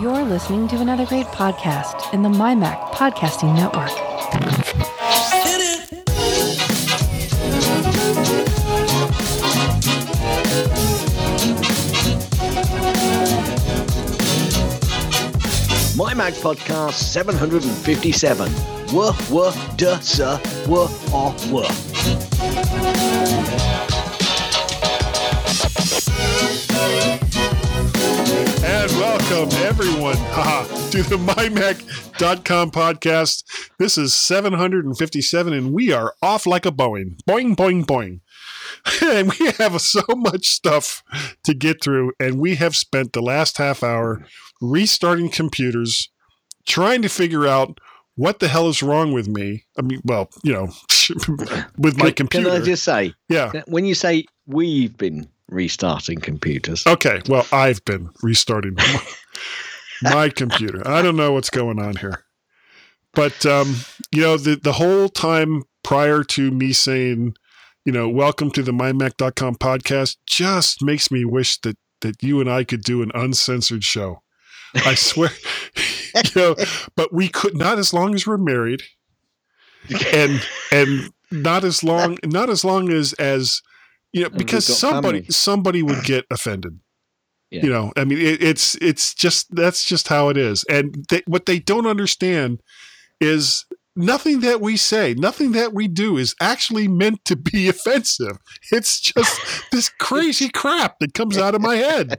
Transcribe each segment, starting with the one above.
You're listening to another great podcast in the MyMac Podcasting Network. My Mac Podcast 757. Wuh, wuh, duh, sir, wuh, ah, wuh. And welcome everyone to the MyMac.com podcast. This is 757, and we are off like a Boeing. Boing, boing, boing. And we have so much stuff to get through, and we have spent the last half hour restarting computers, trying to figure out what the hell is wrong with me. I mean, well, you know, with my Can- computer. Can I just say, yeah. when you say we've been restarting computers, Okay, well, I've been restarting my, my computer. I don't know what's going on here. But um, you know, the the whole time prior to me saying, you know, welcome to the mymac.com podcast just makes me wish that that you and I could do an uncensored show. I swear. you know, but we could not as long as we're married and and not as long not as long as as you know because somebody families. somebody would get offended Yeah. you know i mean it, it's it's just that's just how it is and they, what they don't understand is nothing that we say nothing that we do is actually meant to be offensive it's just this crazy crap that comes out of my head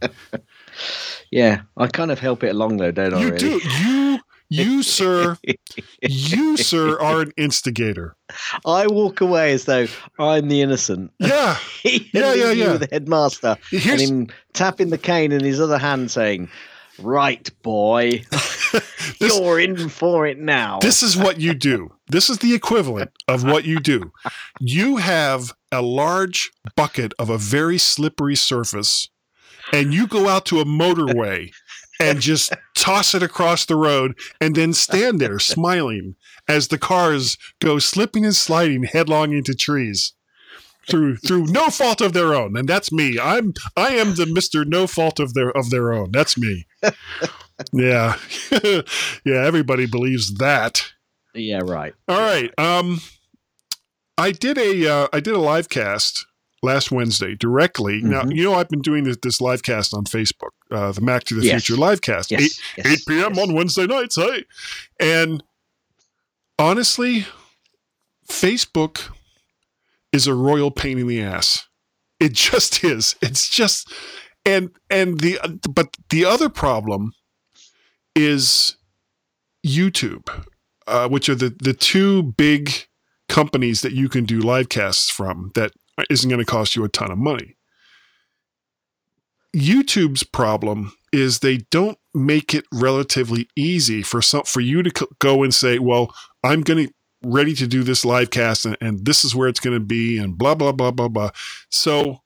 yeah, I kind of help it along though, don't I? you really? do you you sir you sir are an instigator I walk away as though I'm the innocent. yeah yeah, Yeah, yeah. The headmaster Here's- and him tapping the cane in his other hand, saying, "Right, boy, This- you're in for it now." This is what you do. This is the equivalent of what you do. You have a large bucket of a very slippery surface, and you go out to a motorway and just toss it across the road and then stand there smiling as the cars go slipping and sliding headlong into trees. Through through no fault of their own. And that's me. I'm I am the Mr. No fault of their of their own. That's me. Yeah. yeah, everybody believes that. yeah, right. All right. Um, I did a uh, I did a live cast last Wednesday directly. Now Mhm. you know I've been doing this, this live cast on Facebook, uh, the Mac to the Yes. Future live cast, Yes, eight yes, eight p.m. yes. on Wednesday nights. Hey, and honestly, Facebook is a royal pain in the ass. It just is. It's just and and the but the other problem is YouTube, uh, which are the the two big companies that you can do live casts from that isn't going to cost you a ton of money. YouTube's problem is they don't make it relatively easy for some for you to co- go and say, "Well, I'm going to ready to do this live cast and, and this is where it's going to be and blah blah blah blah blah." So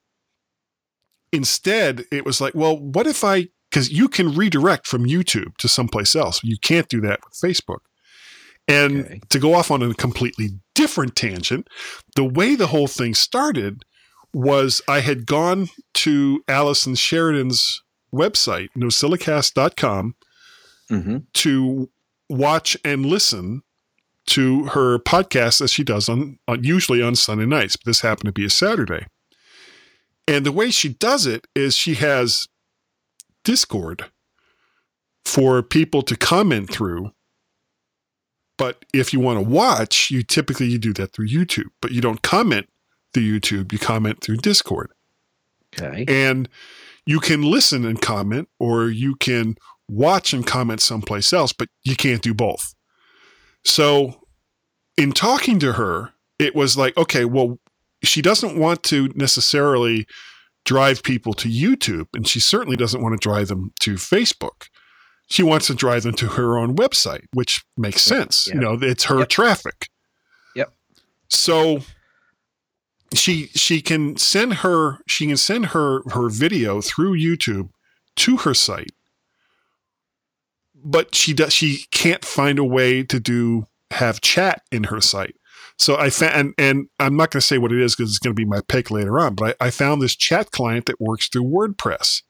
instead, it was like, "Well, what if I cuz you can redirect from YouTube to someplace else. You can't do that with Facebook." And Okay. to go off on a completely different tangent, the way the whole thing started was I had gone to Allison Sheridan's website, nosillacast.com, hmm to watch and listen to her podcast as she does on, on usually on Sunday nights, but this happened to be a Saturday. And the way she does it is she has Discord for people to comment through. But if you want to watch, you typically you do that through YouTube, but you don't comment through YouTube, you comment through Discord. Okay. and you can listen and comment or you can watch and comment someplace else but you can't do both. So in talking to her it was like okay well she doesn't want to necessarily drive people to youtube and she certainly doesn't want to drive them to facebook she wants to drive them to her own website which makes sense you know it's her Yep. traffic Yep. so she she can send her she can send her her video through YouTube to her site, but she does she can't find a way to do have chat in her site. So I found, and, and I'm not going to say what it is because it's going to be my pick later on, but I, I found this chat client that works through WordPress.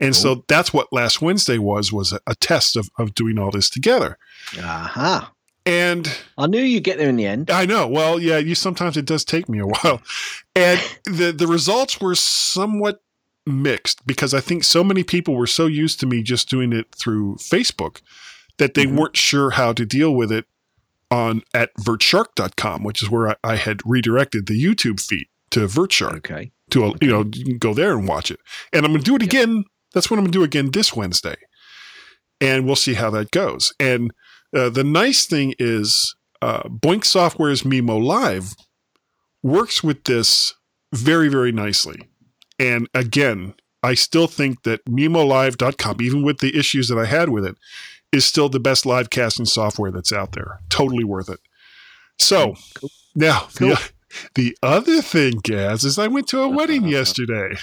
And so that's what last Wednesday was was a, a test of, of doing all this together. Aha. And I knew you'd get there in the end. I know. Well, yeah, you sometimes it does take me a while. And the the results were somewhat mixed because I think so many people were so used to me just doing it through Facebook that they Mhm. weren't sure how to deal with it on at vertshark.com, which is where I, I had redirected the YouTube feed to Vertshark Okay. To a, you know you can go there and watch it. And I'm going to do it again. That's what I'm going to do again this Wednesday, and we'll see how that goes. And uh, the nice thing is, uh, Boinx Software's Mimo Live works with this very very nicely. And again, I still think that MimoLive.com, even with the issues that I had with it, is still the best live casting software that's out there. Totally worth it. So Cool. now Cool. the, the other thing, Gaz, is I went to a wedding yesterday.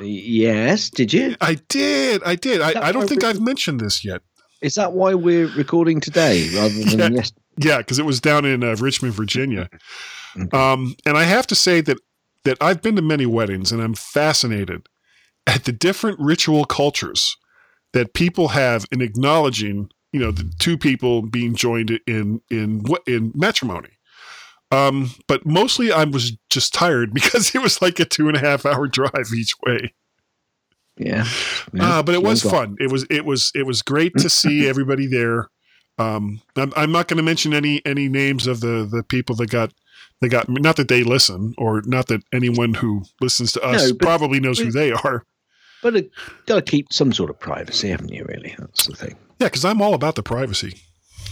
Yes. Did you? I did. I did. I, I don't think I've mentioned this yet. Is that why we're recording today rather than Yeah. yesterday? Yeah, because it was down in uh, Richmond, Virginia. Okay. Um, and I have to say that that I've been to many weddings, and I'm fascinated at the different ritual cultures that people have in acknowledging, you know, the two people being joined in in what in matrimony. Um, but mostly I was just tired because it was like a two and a half hour drive each way. Yeah. Yeah. Uh, but it was fun. It was it was it was great to see everybody there. Um, I'm, I'm not going to mention any any names of the the people that got that got not that they listen or not that anyone who listens to us No, probably knows who they are. But it, got to keep some sort of privacy, haven't you? Really, that's the thing. Yeah, because I'm all about the privacy.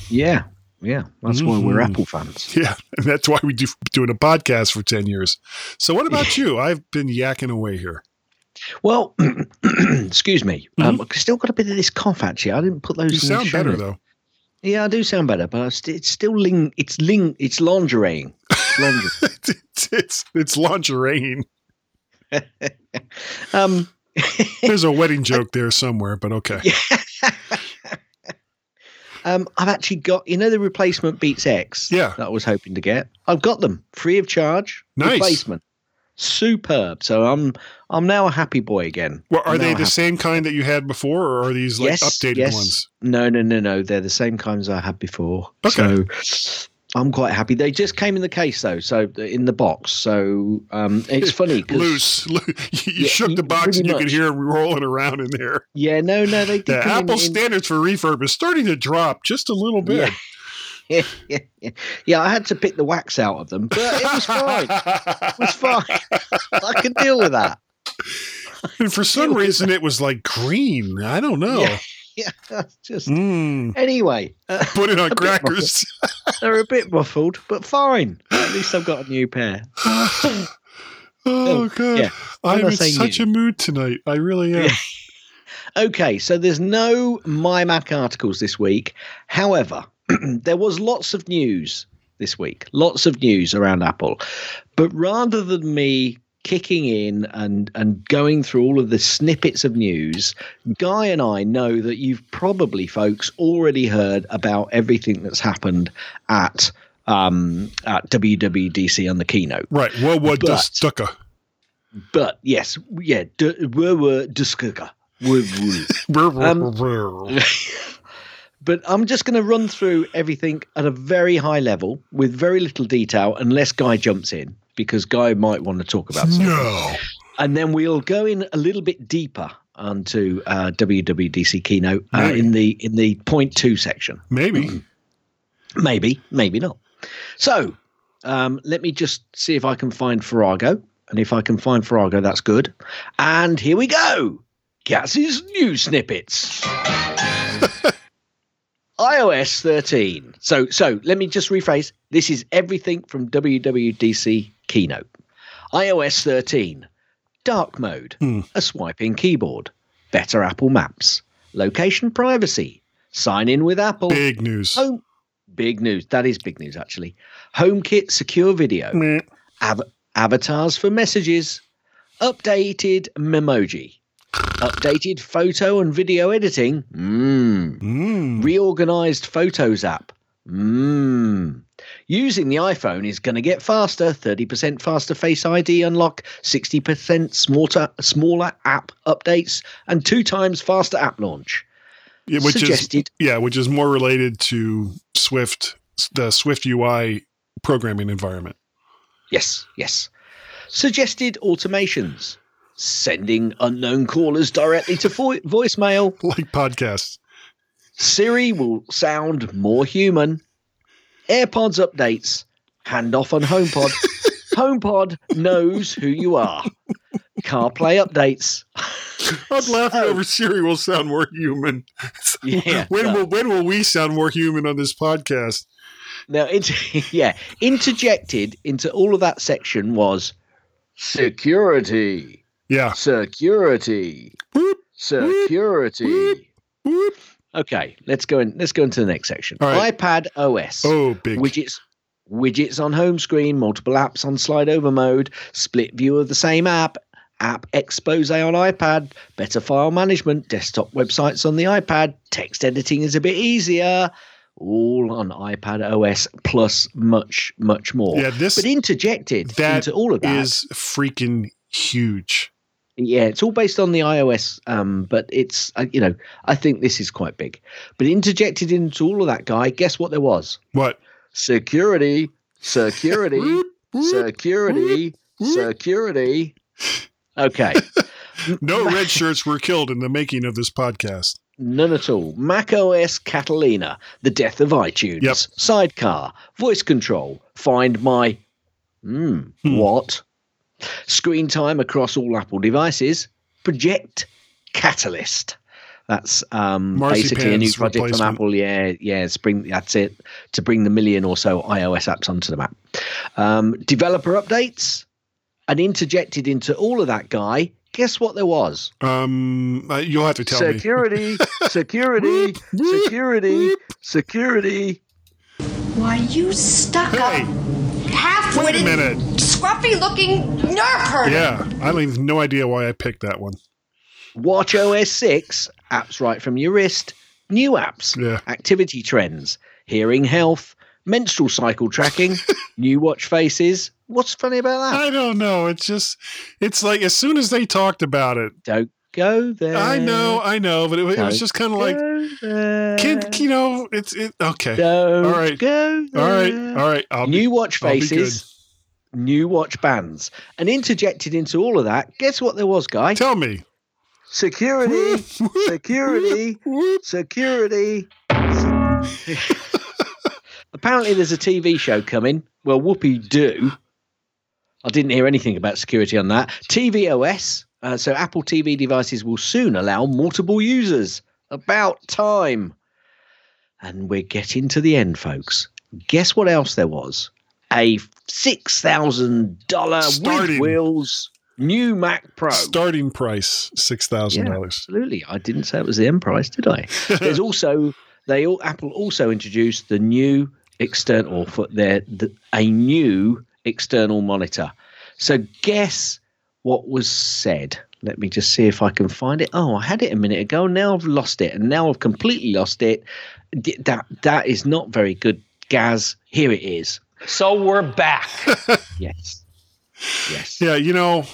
Yeah. Yeah. That's why we're Mhm. Apple fans. Yeah, and that's why we do doing a podcast for ten years. So what about you? I've been yakking away here. Well, excuse me. Um, I've still got a bit of this cough. Actually, I didn't put those. Mm-hmm. You sound better though. Yeah, I do sound better, but it's still ling. It's ling. It's lingerie. It's lingerie. it's, it's it's lingerie. um, There's a wedding joke there somewhere, but okay. Um, I've actually got you know the replacement Beats X. Yeah. that I was hoping to get. I've got them free of charge. Nice. replacement. Superb. So I'm I'm now a happy boy again. Well, are they the same kind that you had before, or are these like Yes, updated yes. ones? No, no, no, no. They're the same kinds I had before. Okay. So I'm quite happy. They just came in the case though, so in the box. So um, it's funny. Loose. Loo- You Yeah, shook the box and you could hear them rolling around in there. Yeah, no, no, they did. The in- Apple in- standards for refurb is starting to drop just a little bit. Yeah, yeah, yeah. yeah, I had to pick the wax out of them, but it was fine. It was fine. I can deal with that. and for some reason, it was like green. I don't know. Yeah. Just Mm, anyway. Uh, put it on crackers. they're a bit muffled, but fine. At least I've got a new pair. oh, Oh, God. yeah. I'm in such new- a mood tonight. I really am. Okay, so there's no My Mac articles this week. However, there was lots of news this week, lots of news around Apple. But rather than me kicking in and and going through all of the snippets of news, Guy and I know that you've probably, folks, already heard about everything that's happened at um, at WWDC on the keynote. Right. But- does Stucca? But yes, yeah, d- were were discuga. Were- were. Um, but I'm just going to run through everything at a very high level with very little detail, unless Guy jumps in, because Guy might want to talk about something. no. And then we'll go in a little bit deeper onto uh, WWDC keynote uh, in the in the point two section. Maybe. Maybe, maybe not. So um, let me just see if I can find Farrago. And if I can find Farrago, that's good. And here we go. Gaz's news snippets. iOS 13. So so let me just rephrase. This is everything from WWDC keynote. iOS 13. Dark mode. Hmm. A swiping keyboard. Better Apple Maps. Location privacy. Sign in with Apple. Big news. Home, big news. That is big news, actually. HomeKit secure video, av- avatars for messages, updated Memoji, updated photo and video editing, mm. Mm. reorganized Photos app, mm. Using the iPhone is going to get faster 30% faster Face ID unlock, 60% smaller, smaller app updates, and two times faster app launch. Yeah, which Suggested. is yeah, which is more related to Swift, the Swift UI programming environment. Yes, yes. Suggested automations. Sending unknown callers directly to vo- voicemail. Like podcasts. Siri will sound more human. AirPods updates. Handoff on HomePod. HomePod knows who you are. CarPlay updates. I'm laughing So- over Siri will sound more human. Yeah. when will when will we sound more human on this podcast? now, inter- yeah, interjected into all of that section was security, Yeah. security, Whoop, security. whoop. Okay, let's go in. Let's go into the next section. Right. iPad OS. Oh, big. widgets widgets on home screen multiple apps on slide over mode split view of the same app app expose on ipad better file management desktop websites on the ipad text editing is a bit easier all on ipad os plus much much more Yeah, this but interjected that into all of that is freaking huge. Yeah, it's all based on the iOS, um, but it's uh, you know I think this is quite big. But interjected into all of that, guy, guess what there was? What? Security, security, security, security. Okay, No red shirts were killed in the making of this podcast. none at all. Mac OS Catalina, the death of iTunes, Yep. Sidecar, voice control, Find My, hmm, Hmm. what? Screen time across all Apple devices, Project Catalyst. That's um, basically a new project from. Apple. Yeah, yeah. Spring. That's it. To bring the million or so iOS apps onto the map. Um, developer updates, and interjected into all of that, guy. Guess what there was? Um, uh, you'll have to tell me. security, security, security, security. Why, you stuck Hey, up, wait half-witted, a minute. Scruffy-looking nerf herder. Yeah, I have no idea why I picked that one. Watch OS 6, apps right from your wrist, new apps, Yeah. activity trends, hearing health, menstrual cycle tracking, new watch faces. What's funny about that? I don't know. It's just, it's like as soon as they talked about it, Don't go there. I know, I know, but it, it was just kind of like, Go there. kid, you know, it's it. Okay, Don't All right. go all right, there. all right. I'll New be, watch I'll be faces, new watch bands, and interjected into all of that. Guess what there was, guy? Tell me. Security, security, security. Apparently, there's a TV show coming. Well, whoopee do. I didn't hear anything about security on that. tvOS. Uh, so, Apple TV devices will soon allow multiple users. About time. And we're getting to the end, folks. Guess what else there was? A $6,000 with wheels new Mac Pro. Starting price six thousand Yeah, dollars. absolutely. I didn't say it was the end price, did I? There's also they all Apple also introduced the new external for their the, a new external monitor. So guess what was said? Let me just see if I can find it. Oh, I had it a minute ago. Now I've lost it, and now I've completely lost it. That that is not very good, Gaz. Here it is. So we're back. Yes, yes. Yeah, you know,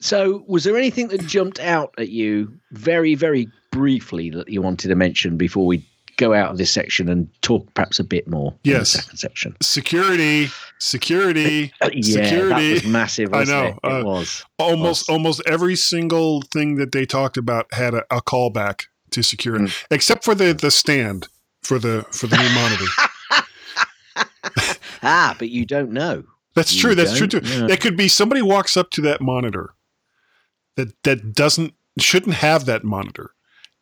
So, was there anything that jumped out at you very, very briefly that you wanted to mention before we go out of this section and talk perhaps a bit more? in Yes. the second section. security, security, yeah, that security. was massive. I know, It? It uh, was. almost was. almost every single thing that they talked about had a, a callback to security, Mm. except for the the stand for the for the new monitor. Ah, but you don't know. That's You true. That's true too. know. It could be somebody walks up to that monitor that that doesn't shouldn't have that monitor,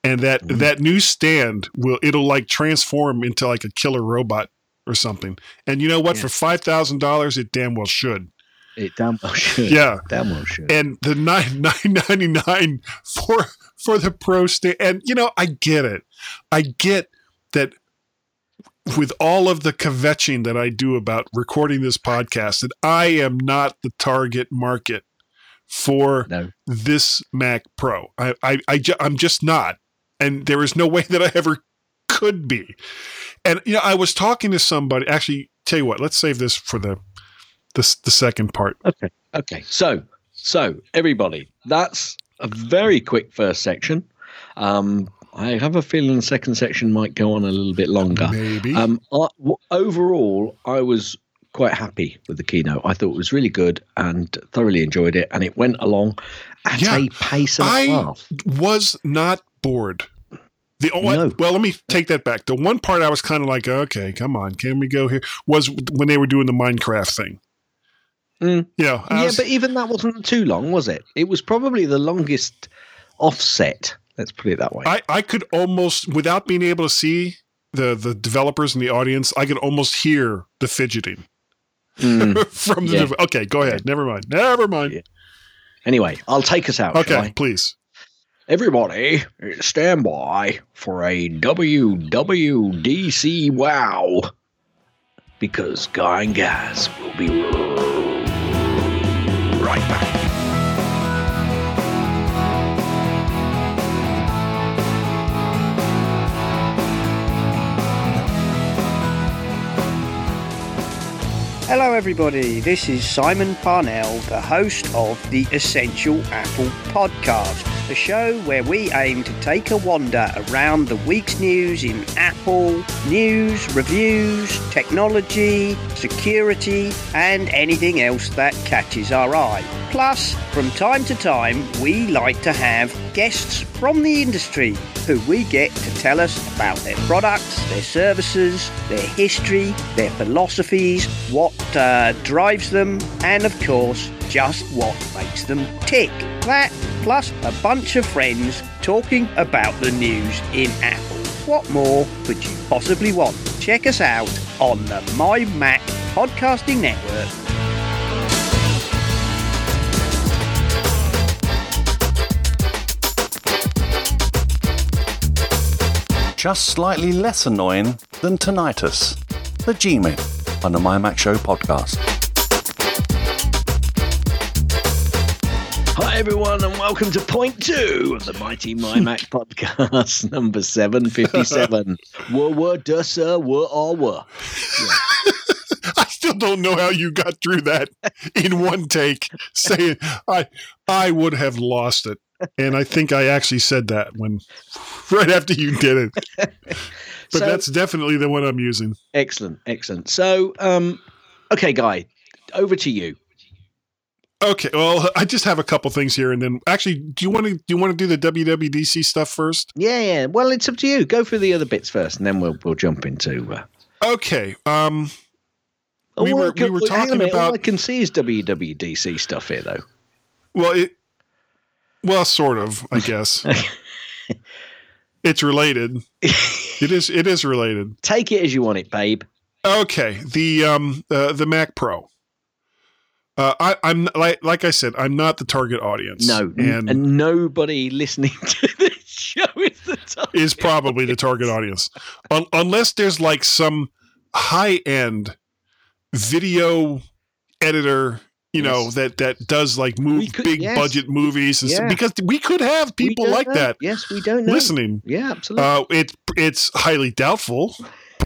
and that Mhm. that new stand will it'll like transform into like a killer robot or something. And you know what? Yeah. For five thousand dollars, it damn well should. It damn well should. Yeah. damn well should. And the nine nine ninety nine for for the pro stand, and you know I get it. I get that with all of the kvetching that I do about recording this podcast, that I am not the target market for no, this Mac Pro. I, I, I ju- I'm just not, and there is no way that I ever could be. And you know, I was talking to somebody. Actually, tell you what. Let's save this for the the, the second part. Okay. Okay. So, so everybody, that's a very quick first section. Um, I have a feeling the second section might go on a little bit longer. Maybe. Um, I, w- overall, I was quite happy with the keynote. I thought it was really good and thoroughly enjoyed it, and it went along at Yeah. a pace and a I half. was not bored. The oh, No. well, let me take that back. The one part I was kind of like, okay, come on, can we go here? Was when they were doing the Minecraft thing. Mm. You know, Yeah, was- but even that wasn't too long, was it? It was probably the longest offset. Let's put it that way. I, I could almost, without being able to see the the developers in the audience, I could almost hear the fidgeting Mm. from the. Yeah. dev- okay, go ahead. Never mind. Never mind. Yeah. Anyway, I'll take us out. Okay, please. Everybody, stand by for a WWDC wow. Because Guy and Gaz will be right back. Hello, everybody. This is Simon Parnell, the host of the Essential Apple Podcast, a show where we aim to take a wander around the week's news in Apple, news, reviews, technology, security, and anything else that catches our eye. Plus, from time to time, we like to have guests from the industry who we get to tell us about their products, their services, their history, their philosophies, what uh, drives them, and of course, just what makes them tick. That, plus a bunch of friends talking about the news in Apple. What more could you possibly want? Check us out on the My Mac Podcasting Network just slightly less annoying than tinnitus. The G-Men on the My Mac Show podcast. Hi, everyone, and welcome to point two of the Mighty My Mac podcast, number 757. Were, were, duh, sir, were, or were. I still don't know how you got through that in one take. Saying I I would have lost it. And I think I actually said that when right after you did it. But So- that's definitely the one I'm using. Excellent, excellent. So, um, okay, Guy, over to you. Okay, well, I just have a couple things here, and then actually, do you want to do you want to do the WWDC stuff first? Yeah, yeah. Well, it's up to you. Go through the other bits first, and then we'll we'll jump into. Uh, Okay, um, We all were- can- we were talking minute, All about- I can see is WWDC stuff here, though. well, it, well, sort of, I guess. it's related. It is. It is related. Take it as you want it, babe. Okay, the um uh, the Mac Pro. Uh, I, I'm like like I said, I'm not the target audience. No, and, and, nobody listening to this show is the time. is probably the target audience, Un- unless there's like some high end video editor, you know that that does like move could- big yes. budget movies, and Yeah. because we could have people like know. that Yes, we don't know. listening. Yeah, absolutely. Uh, it it's highly doubtful,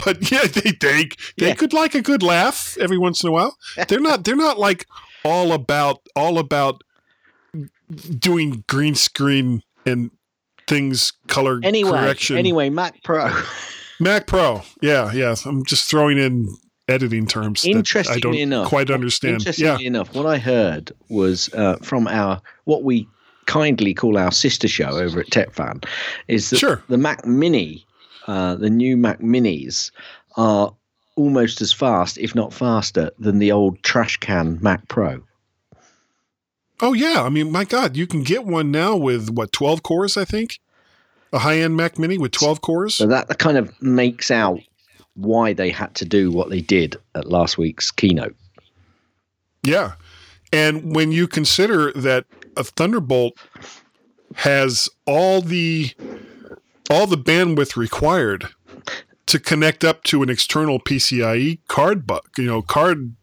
but yeah, they they they Yeah. could like a good laugh every once in a while. They're not they're not like all about all about doing green screen and things color anyway, correction. anyway, Mac Pro. Mac Pro, yeah, yeah. I'm just throwing in editing terms that I don't enough- quite understand. Interestingly Yeah, enough, what I heard was uh, from our what we kindly call our sister show over at TechFan is that Sure. the Mac Mini, uh, the new Mac Minis, are almost as fast, if not faster, than the old trash can Mac Pro. Oh yeah, I mean, my God, you can get one now with what twelve cores, I think, a high-end Mac Mini with twelve cores. So that kind of makes out why they had to do what they did at last week's keynote. Yeah. And when you consider that a Thunderbolt has all the all the bandwidth required to connect up to an external PCIe card bu- you know, card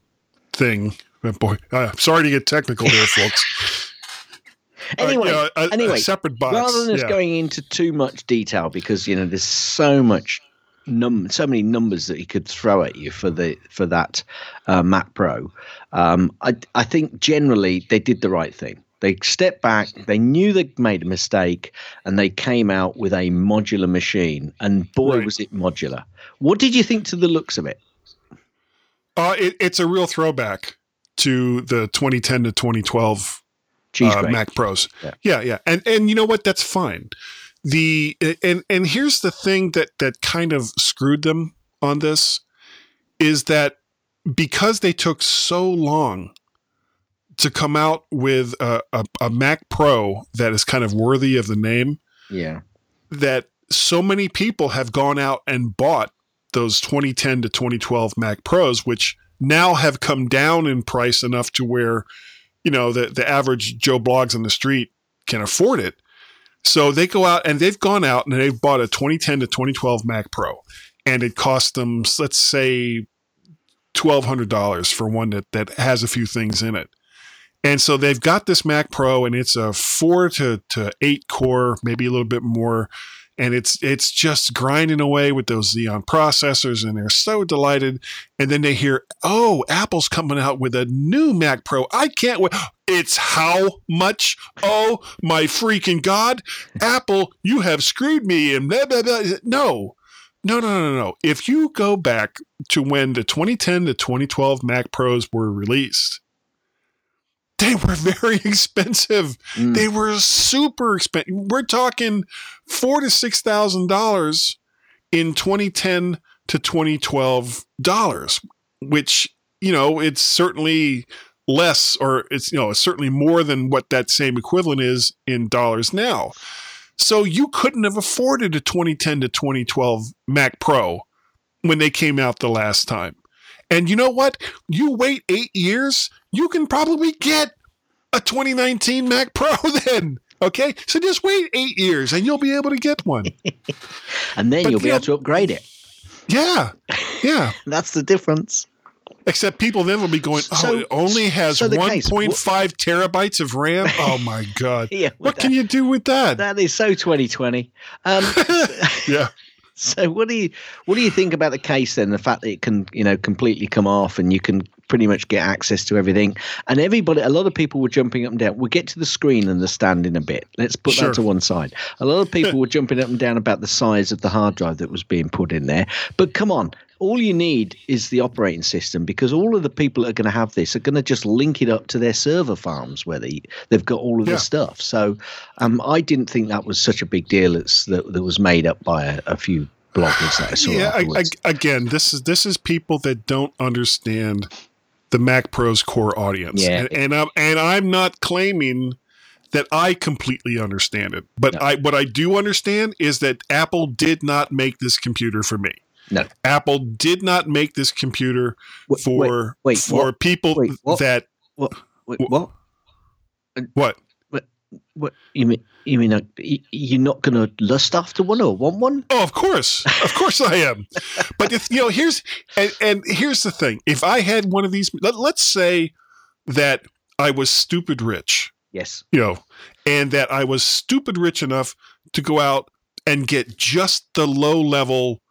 thing. Oh, boy, uh, sorry to get technical there, folks. Uh, Anyway, you know, a, anyway, a separate box. rather than us yeah. going into too much detail because you know there's so much num so many numbers that he could throw at you for the for that uh, Mac Pro. Um, I I think generally they did the right thing. They stepped back. They knew they'd made a mistake, and they came out with a modular machine. And boy, Right. was it modular! What did you think to the looks of it? Uh, it, it's a real throwback to the 2010 to 2012 uh. Mac Pros. Yeah. Yeah. yeah, And and you know what? That's fine. The and and here's the thing that that kind of screwed them on this is that because they took so long to come out with a, a, a Mac Pro that is kind of worthy of the name, Yeah, that so many people have gone out and bought those 2010 to 2012 Mac Pros, which now have come down in price enough to where, you know, the, the average Joe Bloggs on the street can afford it. So they go out and they've gone out and they've bought a 2010 to 2012 Mac Pro, and it cost them, let's say, $1,200 for one that, that has a few things in it. And so they've got this Mac Pro, and it's a four to, to eight core, maybe a little bit more, and it's it's just grinding away with those Xeon processors, and they're so delighted. And then they hear, "Oh, Apple's coming out with a new Mac Pro! I can't wait! It's how much? Oh my freaking god! Apple, you have screwed me!" And blah, blah, blah. no. No, no, no, no. If you go back to when the 2010 to 2012 Mac Pros were released, they were very expensive. Mm. They were super expensive. We're talking four to six thousand dollars in 2010 to 2012 dollars, which you know it's certainly less, or it's you know it's certainly more than what that same equivalent is in dollars now. So you couldn't have afforded a 2010 to 2012 Mac Pro when they came out the last time. And you know what? You wait eight years, you can probably get a 2019 Mac Pro then. Okay, so just wait eight years and you'll be able to get one. and then But you'll be able to upgrade it. Yeah, yeah. That's the difference. Except people then will be going, oh, So- it only has so the case- 1.5 terabytes of RAM. Oh my god, Yeah, what with can you do with that? That is so 2020. Um, yeah, so what do you what do you think about the case then? The fact that it can you know completely come off and you can pretty much get access to everything. And everybody, a lot of people were jumping up and down. We'll get to the screen and the stand in a bit. Let's put Sure. that to one side. A lot of people were jumping up and down about the size of the hard drive that was being put in there. But come on. All you need is the operating system because all of the people that are going to have this are going to just link it up to their server farms where they they've got all of Yeah. the stuff. So um, I didn't think that was such a big deal. It's that, that was made up by a, a few bloggers that I saw yeah. I, I, again, this is this is people that don't understand the Mac Pro's core audience, Yeah. and, and I'm and I'm not claiming that I completely understand it, but No. I what I do understand is that Apple did not make this computer for me. No. Apple did not make this computer Wait, for wait, for what? people Wait, what? that Wait, what? what What you mean? You mean you're not going to lust after one or want one? Oh, of course, of course I am. But if you know, here's and, and here's the thing: if I had one of these, let, let's say that I was stupid rich, Yes. you know, and that I was stupid rich enough to go out and get just the low level,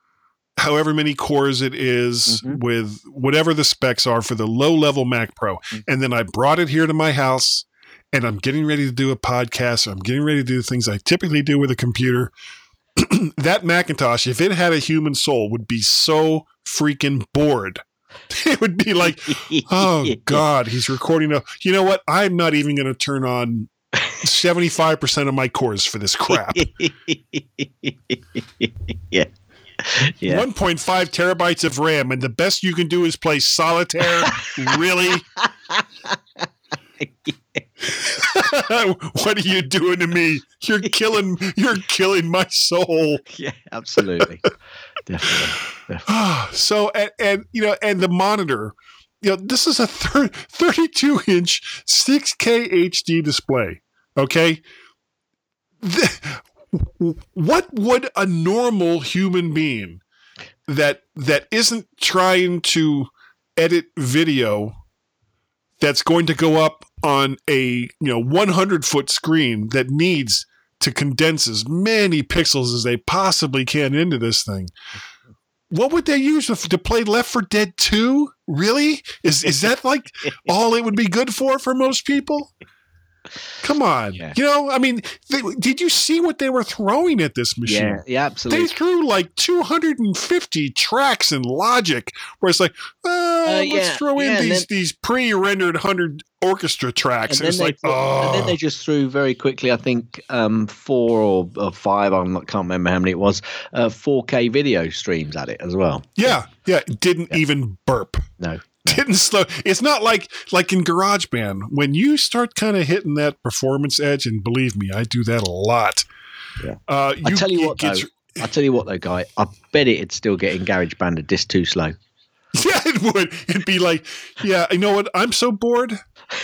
however many cores it is Mhm. with whatever the specs are for the low level Mac Pro, Mm. and then I brought it here to my house. And I'm getting ready to do a podcast. Or I'm getting ready to do the things I typically do with a computer that Macintosh, if it had a human soul, would be so freaking bored. It would be like, oh God, he's recording a. You know what? I'm not even going to turn on 75% of my cores for this crap. yeah. Yeah. 1.5 terabytes of RAM, and the best you can do is play solitaire. really? what are you doing to me? You're killing. You're killing my soul. Yeah. Absolutely. Definitely. so and, and you know and the monitor you know this is a thir- 32 inch 6k hd display okay The- what would a normal human being that that isn't trying to edit video that's going to go up on a you know 100 foot screen that needs to condense as many pixels as they possibly can into this thing what would they use to, play Left 4 Dead 2? Really? Is is that like all it would be good for for most people? Come on. Yeah. You know, I mean, they, did you see what they were throwing at this machine? Yeah, yeah, They threw like 250 tracks in Logic, where it's like, uh, let's yeah, throw in these then- these pre-rendered hundred orchestra tracks. and And, then, it's they, like, oh, and then they just threw very quickly. I think um, four or, or five. I'm can't remember how many it was. Uh, 4K video streams at it as well. yeah, yeah, it didn't even burp. No, Didn't slow. It's not like like in GarageBand when you start kind of hitting that performance edge, and believe me, I do that a lot. Yeah. Uh, I tell you what, though, I tell you what though, guy. I bet it'd still get in GarageBand a disc too slow. Yeah, it would. It'd be like, yeah, you know what? I'm so bored.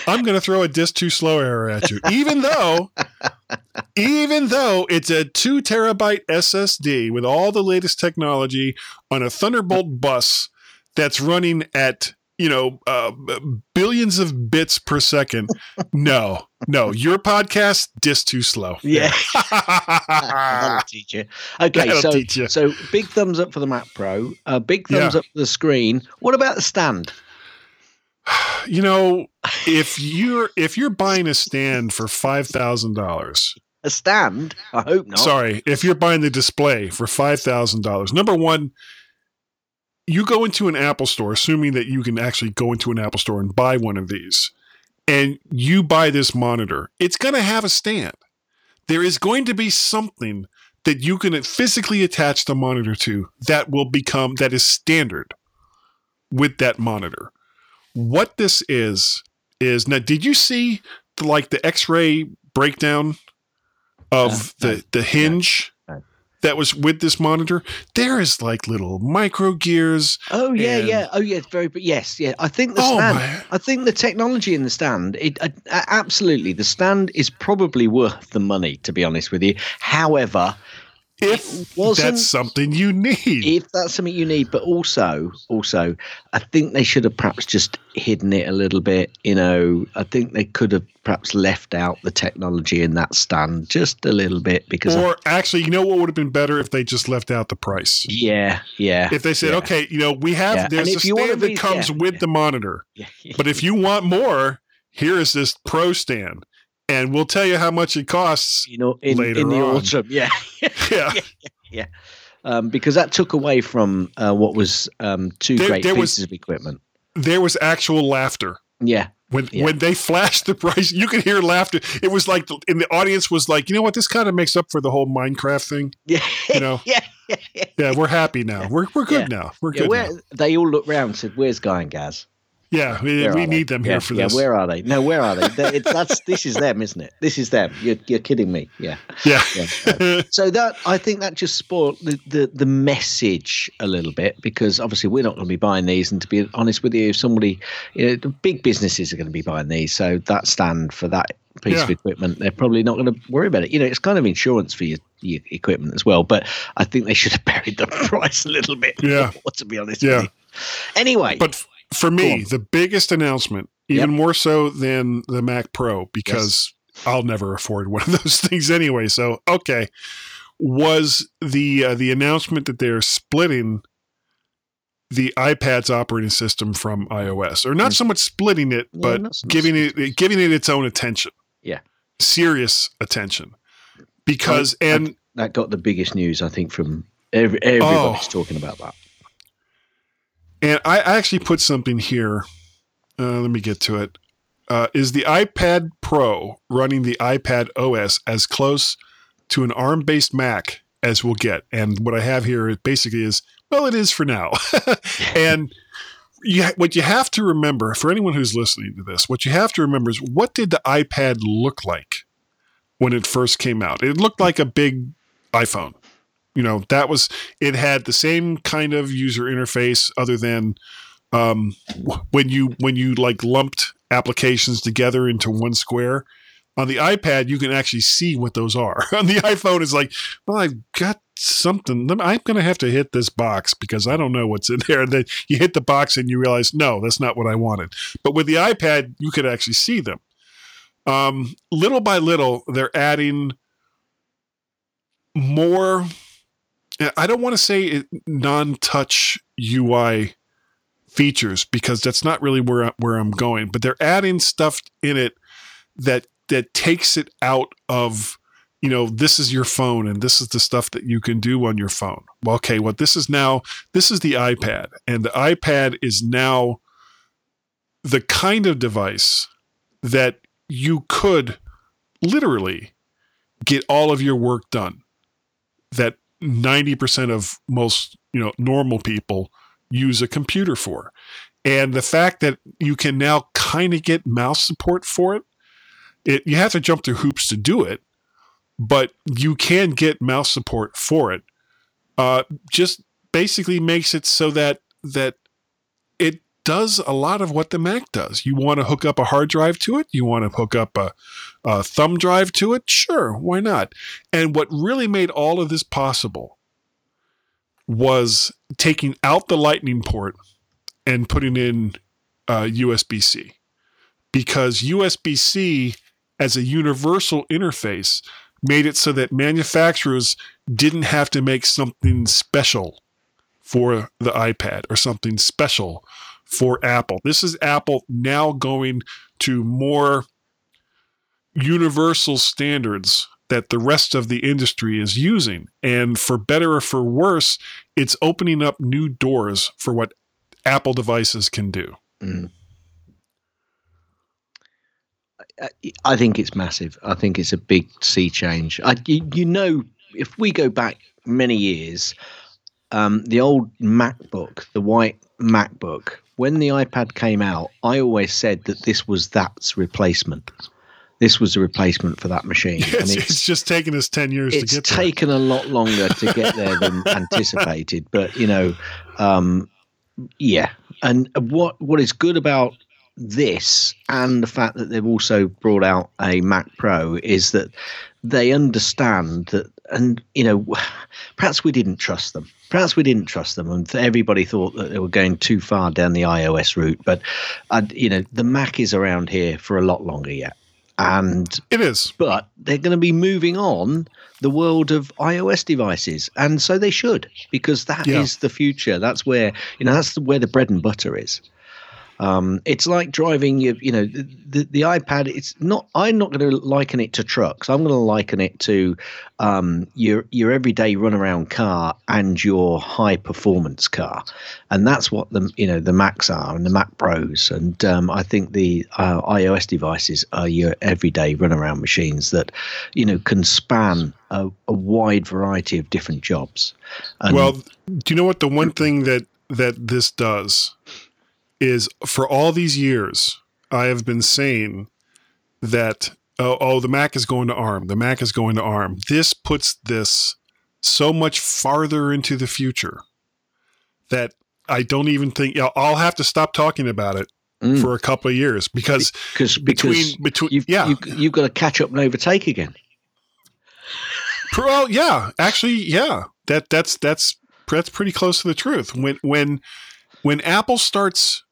I'm going to throw a disc too slow error at you, even though, even though it's a two terabyte SSD with all the latest technology on a Thunderbolt bus that's running at you know uh, billions of bits per second. No, no, your podcast disc too slow. Yeah. That'll teach you. Okay, That'll so you. so big thumbs up for the Mac Pro. Uh, big thumbs Yeah. up for the screen. What about the stand? You know, if you're if you're buying a stand for five thousand dollars. A stand? I hope not. Sorry, if you're buying the display for five thousand dollars, number one, you go into an Apple store, assuming that you can actually go into an Apple store and buy one of these, and you buy this monitor, it's going to have a stand. There is going to be something that you can physically attach the monitor to that will become that is standard with that monitor. What this is is now. Did you see the, like the X-ray breakdown of No, the the hinge that was with this monitor? There is like little micro gears. Oh yeah, And- yeah. Oh yeah, it's very. But yes, yeah. I think the Oh, stand. I think the technology in the stand. It uh, uh, absolutely. The stand is probably worth the money. To be honest with you. However, If that's something you need, if that's something you need, but also, also, I think they should have perhaps just hidden it a little bit. You know, I think they could have perhaps left out the technology in that stand just a little bit because. I- or actually, you know what would have been better if they just left out the price. yeah, yeah. If they said, yeah, okay, you know, we have Yeah, there's a if you want stand that comes yeah, with the monitor, but if you want more, here is this pro stand, and we'll tell you how much it costs. you know, in, later in the on. autumn, yeah. Yeah, um, because that took away from uh, what was um, two There- great there was- pieces of equipment. there was actual laughter. Yeah, When Yeah. when they flashed the price, you could hear laughter. It was like, the, and the audience was like, you know what, this kind of makes up for the whole Minecraft thing. yeah, You know, yeah, yeah, yeah. yeah, we're happy now. We're we're good now. We're yeah good. where, now. they all looked round and said, "Where's Guy and Gaz? Yeah, we, we need them yeah, here for yeah, this. where are they? No, where are they? That's this is them, isn't it? This is them. You're, you're kidding me. Yeah. yeah. yeah. So that I think that just spoiled the, the the message a little bit because obviously we're not going to be buying these, and to be honest with you, if somebody, you know, the big businesses are going to be buying these, so that stand for that piece of equipment, they're probably not going to worry about it. You know, it's kind of insurance for your, your equipment as well, but I think they should have buried the price a little bit. Yeah. more, to be honest. Yeah. With you. Anyway, But for me, on. the biggest announcement, even more so than the Mac Pro, because I'll never afford one of those things anyway. So okay, was the uh, the announcement that they're splitting the iPad's operating system from iOS, or not Mm. so much splitting it, but not so much giving it giving it its own attention. Yeah. serious attention, because I- and that got the biggest news, I think, from every, everybody's Oh. talking about that. And I I actually put something here. Uh, let me get to it. Uh, is the iPad Pro running the iPad OS as close to an ARM based Mac as we'll get? And what I have here basically is well, it is for now. and you, what you have to remember for anyone who's listening to this, what you have to remember is what did the iPad look like when it first came out? It looked like a big iPhone. You know, that was it had the same kind of user interface other than um, when you when you like lumped applications together into one square on the ipad you can actually see what those are. On the iphone it's like well i've got something. I'm going to have to hit this box because i don't know what's in there. And then you hit the box and you realize no that's not what i wanted. But with the ipad you could actually see them. Um, little by little they're adding more I don't want to say non-touch UI features because that's not really where where I'm going. But they're adding stuff in it that that takes it out of you know this is your phone and this is the stuff that you can do on your phone. Well, okay, what this is now this is the iPad, and the iPad is now the kind of device that you could literally get all of your work done that 90% of most you know normal people use a computer for. And the fact that you can now kind of get mouse support for it it you have to jump through hoops to do it but you can get mouse support for it. Uh, just basically makes it so that that does a lot of what the Mac does. You want to hook up a hard drive to it? You want to hook up a, a thumb drive to it? Sure, why not? And what really made all of this possible was taking out the Lightning port and putting in uh, USB C. Because USB C as a universal interface made it so that manufacturers didn't have to make something special for the iPad or something special for Apple. This is Apple now going to more universal standards that the rest of the industry is using. And for better or for worse, it's opening up new doors for what Apple devices can do. Mm. I, think it's massive. I think it's a big sea change. I, you, you know, if we go back many years, um, the old MacBook, the white MacBook, when the iPad came out, I always said that this was that's replacement. This was a replacement for that machine. It's, it's, it's, just taken us 10 years to get there. It's taken a lot longer to get there than anticipated. But, you know, um, yeah. And what what is good about this and the fact that they've also brought out a Mac Pro is that they understand that, and you know, perhaps we didn't trust them. Perhaps we didn't trust them, and everybody thought that they were going too far down the iOS route. But, uh, you know, the Mac is around here for a lot longer yet, and it is. But they're going to be moving on the world of iOS devices, and so they should, because that yeah. is the future. That's where you know that's where the bread and butter is. Um, it's like driving your, you know, the, the iPad. It's not. I'm not going to liken it to trucks. I'm going to liken it to um, your your everyday run around car and your high performance car, and that's what the you know the Macs are and the Mac Pros. And um, I think the uh, iOS devices are your everyday run around machines that you know can span a, a wide variety of different jobs. And well, do you know what the one thing that that this does? Is for all these years, I have been saying that, oh, oh, the Mac is going to ARM. The Mac is going to ARM. This puts this so much farther into the future that I don't even think you know, I'll have to stop talking about it mm. for a couple of years because because between between you've, yeah you've, you've got to catch up and overtake again. Well, yeah, actually, yeah, that that's that's that's pretty close to the truth. When when when Apple starts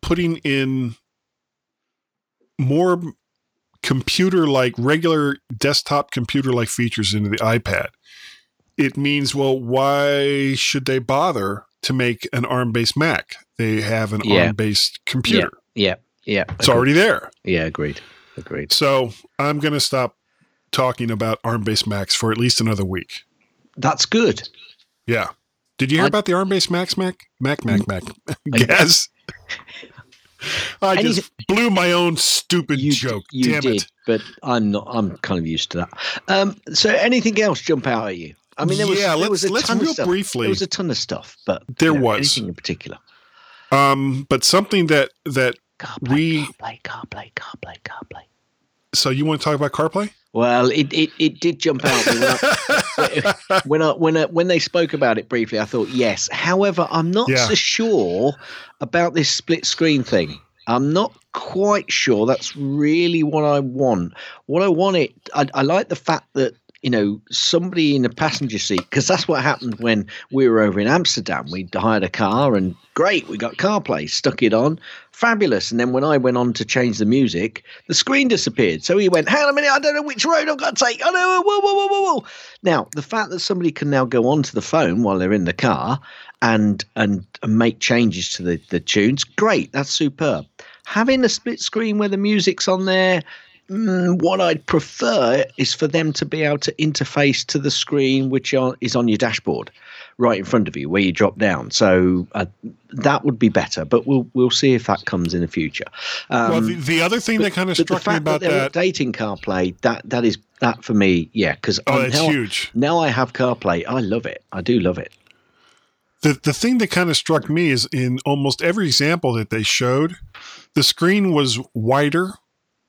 putting in more computer like regular desktop computer like features into the iPad, it means, well, why should they bother to make an ARM based Mac? They have an yeah. ARM based computer. Yeah. Yeah. yeah. It's already there. Yeah. Agreed. Agreed. So I'm going to stop talking about ARM based Macs for at least another week. That's good. Yeah. Did you hear I, about the ARM based Macs Mac? Mac, Mac, Mac. Guess. I just blew my own stupid you, joke. You Damn did, it. but I'm not. I'm kind of used to that. Um, so, anything else jump out at you? I mean, there was, yeah, there was a let's ton real of stuff. briefly. There was a ton of stuff, but there you know, was anything in particular. Um, but something that that CarPlay, we CarPlay, CarPlay, CarPlay, CarPlay. So you want to talk about CarPlay? Well, it, it, it did jump out when I, when I, when I, when they spoke about it briefly. I thought yes. However, I'm not Yeah. so sure about this split screen thing. I'm not quite sure that's really what I want. What I want it, I, I like the fact that you know, somebody in the passenger seat, because that's what happened when we were over in Amsterdam. We hired a car and great, we got CarPlay, stuck it on, fabulous. And then when I went on to change the music, the screen disappeared. So he went, hang on a minute, I don't know which road I've got to take. Oh no, whoa, whoa, whoa, whoa, whoa. Now, the fact that somebody can now go onto the phone while they're in the car and and, and make changes to the, the tunes, great, that's superb. Having a split screen where the music's on there, Mm, what I'd prefer is for them to be able to interface to the screen which are, is on your dashboard, right in front of you, where you drop down. So uh, that would be better. But we'll we'll see if that comes in the future. Um, well, the, the other thing but- that kind of struck me about that that, updating CarPlay, that that is that for me, yeah. Because oh, now, huge. now I have CarPlay. I love it. I do love it. The the thing that kind of struck me is in almost every example that they showed, the screen was wider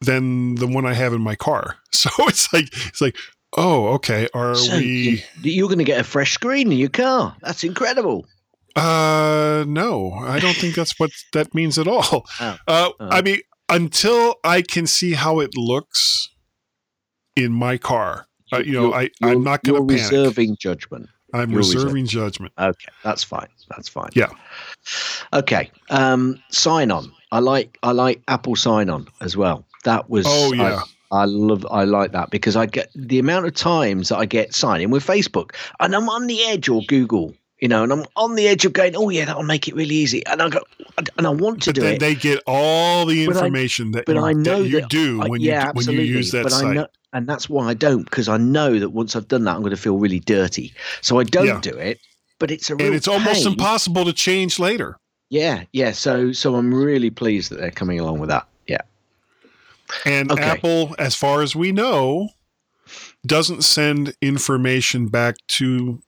than the one I have in my car. So it's like it's like, oh, okay, are So we? you, you're going to get a fresh screen in your car. That's incredible. Uh, no, I don't think that's what that means at all. Oh. Uh, Oh. I mean, until I can see how it looks in my car, uh, you know, I I'm not going to panic. reserving judgment. I'm you're reserving judgment. Okay, that's fine. That's fine. Yeah. Okay. Um, sign on. I like I like Apple sign on as well. That was Oh, I- yeah. I, love I like that because I get the amount of times that I get sign in with Facebook and I'm on the edge or Google, you know, and I'm on the edge of going, oh yeah, that'll make it really easy, and I go and I want to But do then it, they get all the But I- information that, but you, I know that you that do I- when yeah, you when absolutely. you use that but I know, and that's why I don't because I know that once I've done that, I'm going to feel really dirty. So I don't Yeah. do it. But it's a real and it's almost impossible to change later. Yeah, yeah. So so I'm really pleased that they're coming along with that. And Okay. Apple, as far as we know, doesn't send information back to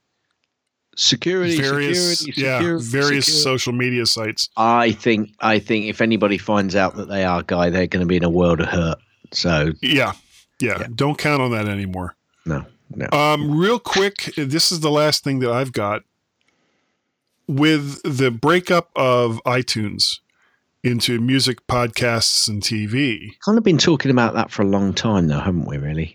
Security, various security, yeah various social media sites. I think I think if anybody finds out that they are guy, they're going to be in a world of hurt. So Yeah, yeah, Yeah. Don't count on that anymore. no, no. Um, real quick, this is the last thing that I've got. With the breakup of iTunes into music podcasts and TV, kind of been talking about that for a long time, though, haven't we? Really?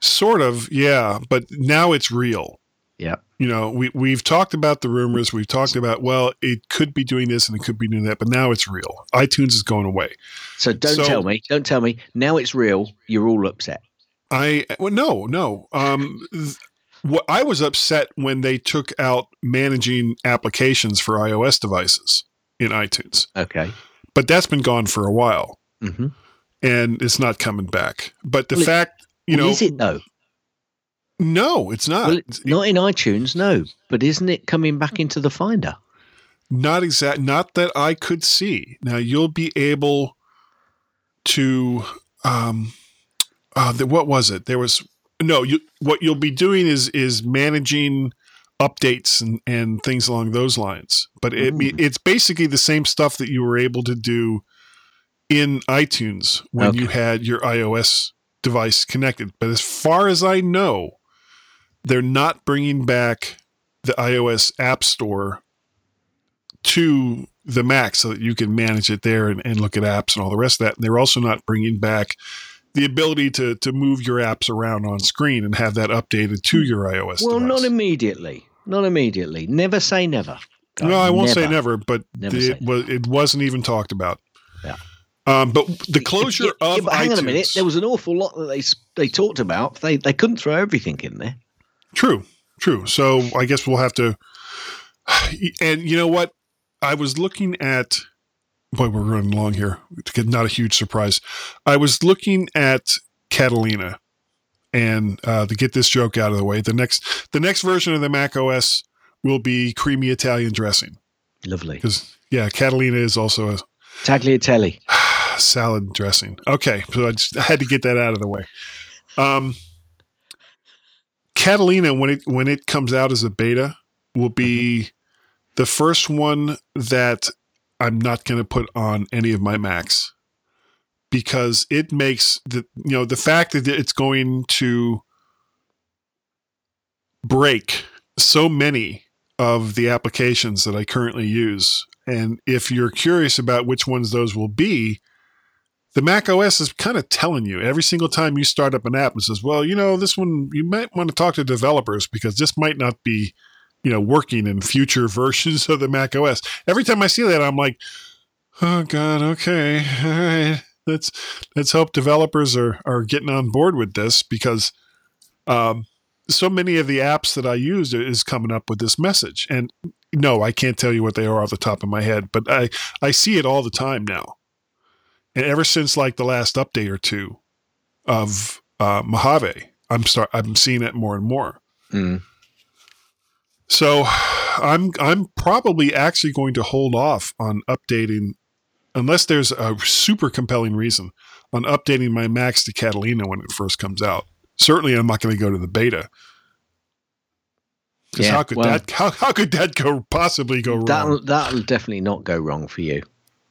sort of, yeah, but now it's real. Yeah. You know, we we've talked about the rumors. We've talked about well, it could be doing this and it could be doing that, but now it's real. iTunes is going away. So don't So- tell me. Don't tell me. Now it's real. You're all upset. I well, no, no. Um, th- what I was upset when they took out managing applications for iOS devices in iTunes, Okay. But that's been gone for a while, hmm and it's not coming back. But the Well, fact, you know, is it though? no, it's not. Well, not in iTunes, no. But isn't it coming back into the Finder? Not exact. Not that I could see. Now you'll be able to. Um, uh, the, what was it? There was no. You what you'll be doing is is managing updates and, and things along those lines. But it, it's basically the same stuff that you were able to do in iTunes when you had your iOS device connected. But as far as I know, they're not bringing back the iOS App Store to the Mac so that you can manage it there and, and look at apps and all the rest of that. And they're also not bringing back the ability to to move your apps around on screen and have that updated to your iOS. Well, device. not immediately. Not immediately. Never say never. no, I won't say never, but Never it was it wasn't even talked about. Yeah. Um, but the closure Yeah, yeah, of but hang iTunes, on a minute. There was an awful lot that they they talked about. They they couldn't throw everything in there. True, true. So I guess we'll have to. And you know what? I was looking at. Boy, we're running long here. Not a huge surprise. I was looking at Catalina, and uh, to get this joke out of the way, the next the next version of the Mac OS will be creamy Italian dressing Lovely. because yeah, Catalina is also a Tagliatelle. salad dressing. Okay, so I just I had to get that out of the way. Um, Catalina, when it when it comes out as a beta, will be the first one that I'm not going to put on any of my Macs because it makes the you know the fact that it's going to break so many of the applications that I currently use. And if you're curious about which ones those will be, the Mac OS is kind of telling you every single time you start up an app, and says, well, you know, this one, you might want to talk to developers because this might not be, you know, working in future versions of the Mac OS. Every time I see that, I'm like, oh God, okay, all right. Let's let's hope developers are are getting on board with this because um, so many of the apps that I use is coming up with this message. And no, I can't tell you what they are off the top of my head, but I I see it all the time now. And ever since like the last update or two of uh, Mojave, I'm start I'm seeing it more and more. Mm. So I'm I'm probably actually going to hold off on updating unless there's a super compelling reason on updating my Macs to Catalina when it first comes out. Certainly I'm not going to go to the beta. 'Cause Yeah, how could well- that how, how could that go possibly go wrong? That'll that'll definitely not go wrong for you.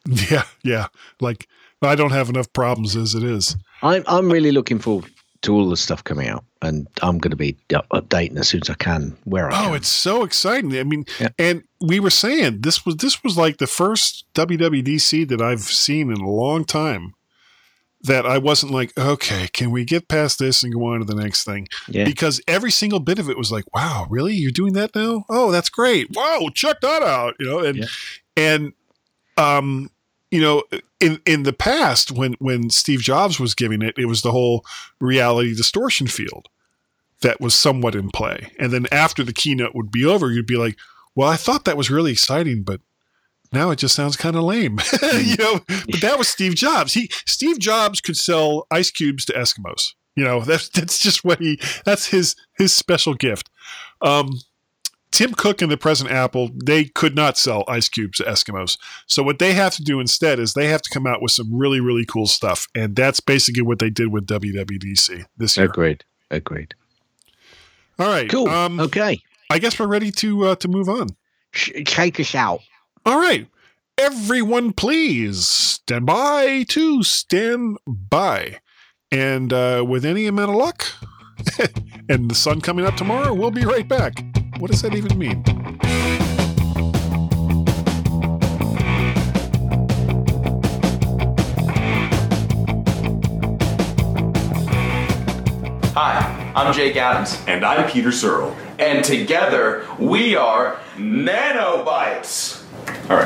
Yeah, yeah. Like I don't have enough problems as it is. I'm I'm really looking forward to all the stuff coming out, and I'm going to be updating as soon as I can where I am. Oh, can. it's so exciting! I mean, Yeah. and we were saying this was this was like the first WWDC that I've seen in a long time. That I wasn't like, okay, can we get past this and go on to the next thing? yeah. Because every single bit of it was like, wow, really? You're doing that now? Oh, that's great! Wow, check that out! You know, and Yeah. and um, you know, in in the past when when Steve Jobs was giving it, it was the whole reality distortion field that was somewhat in play. And then after the keynote would be over, you'd be like, well, I thought that was really exciting, but now it just sounds kind of lame. you know, but that was Steve Jobs. He Steve Jobs could sell ice cubes to Eskimos. You know, that's that's just what he that's his his special gift. Um Tim Cook and the present Apple, they could not sell ice cubes to Eskimos. So what they have to do instead is they have to come out with some really, really cool stuff. And that's basically what they did with WWDC this year. Agreed. Agreed. All right. Cool. Um, okay. I guess we're ready to uh, to move on. Sh- take us out. All right. Everyone, please stand by to stand by. And uh, with any amount of luck, and the sun coming up tomorrow, we'll be right back. What does that even mean? Hi, I'm Jake Adams, And I'm Peter Searle. and together we are Nanobites. All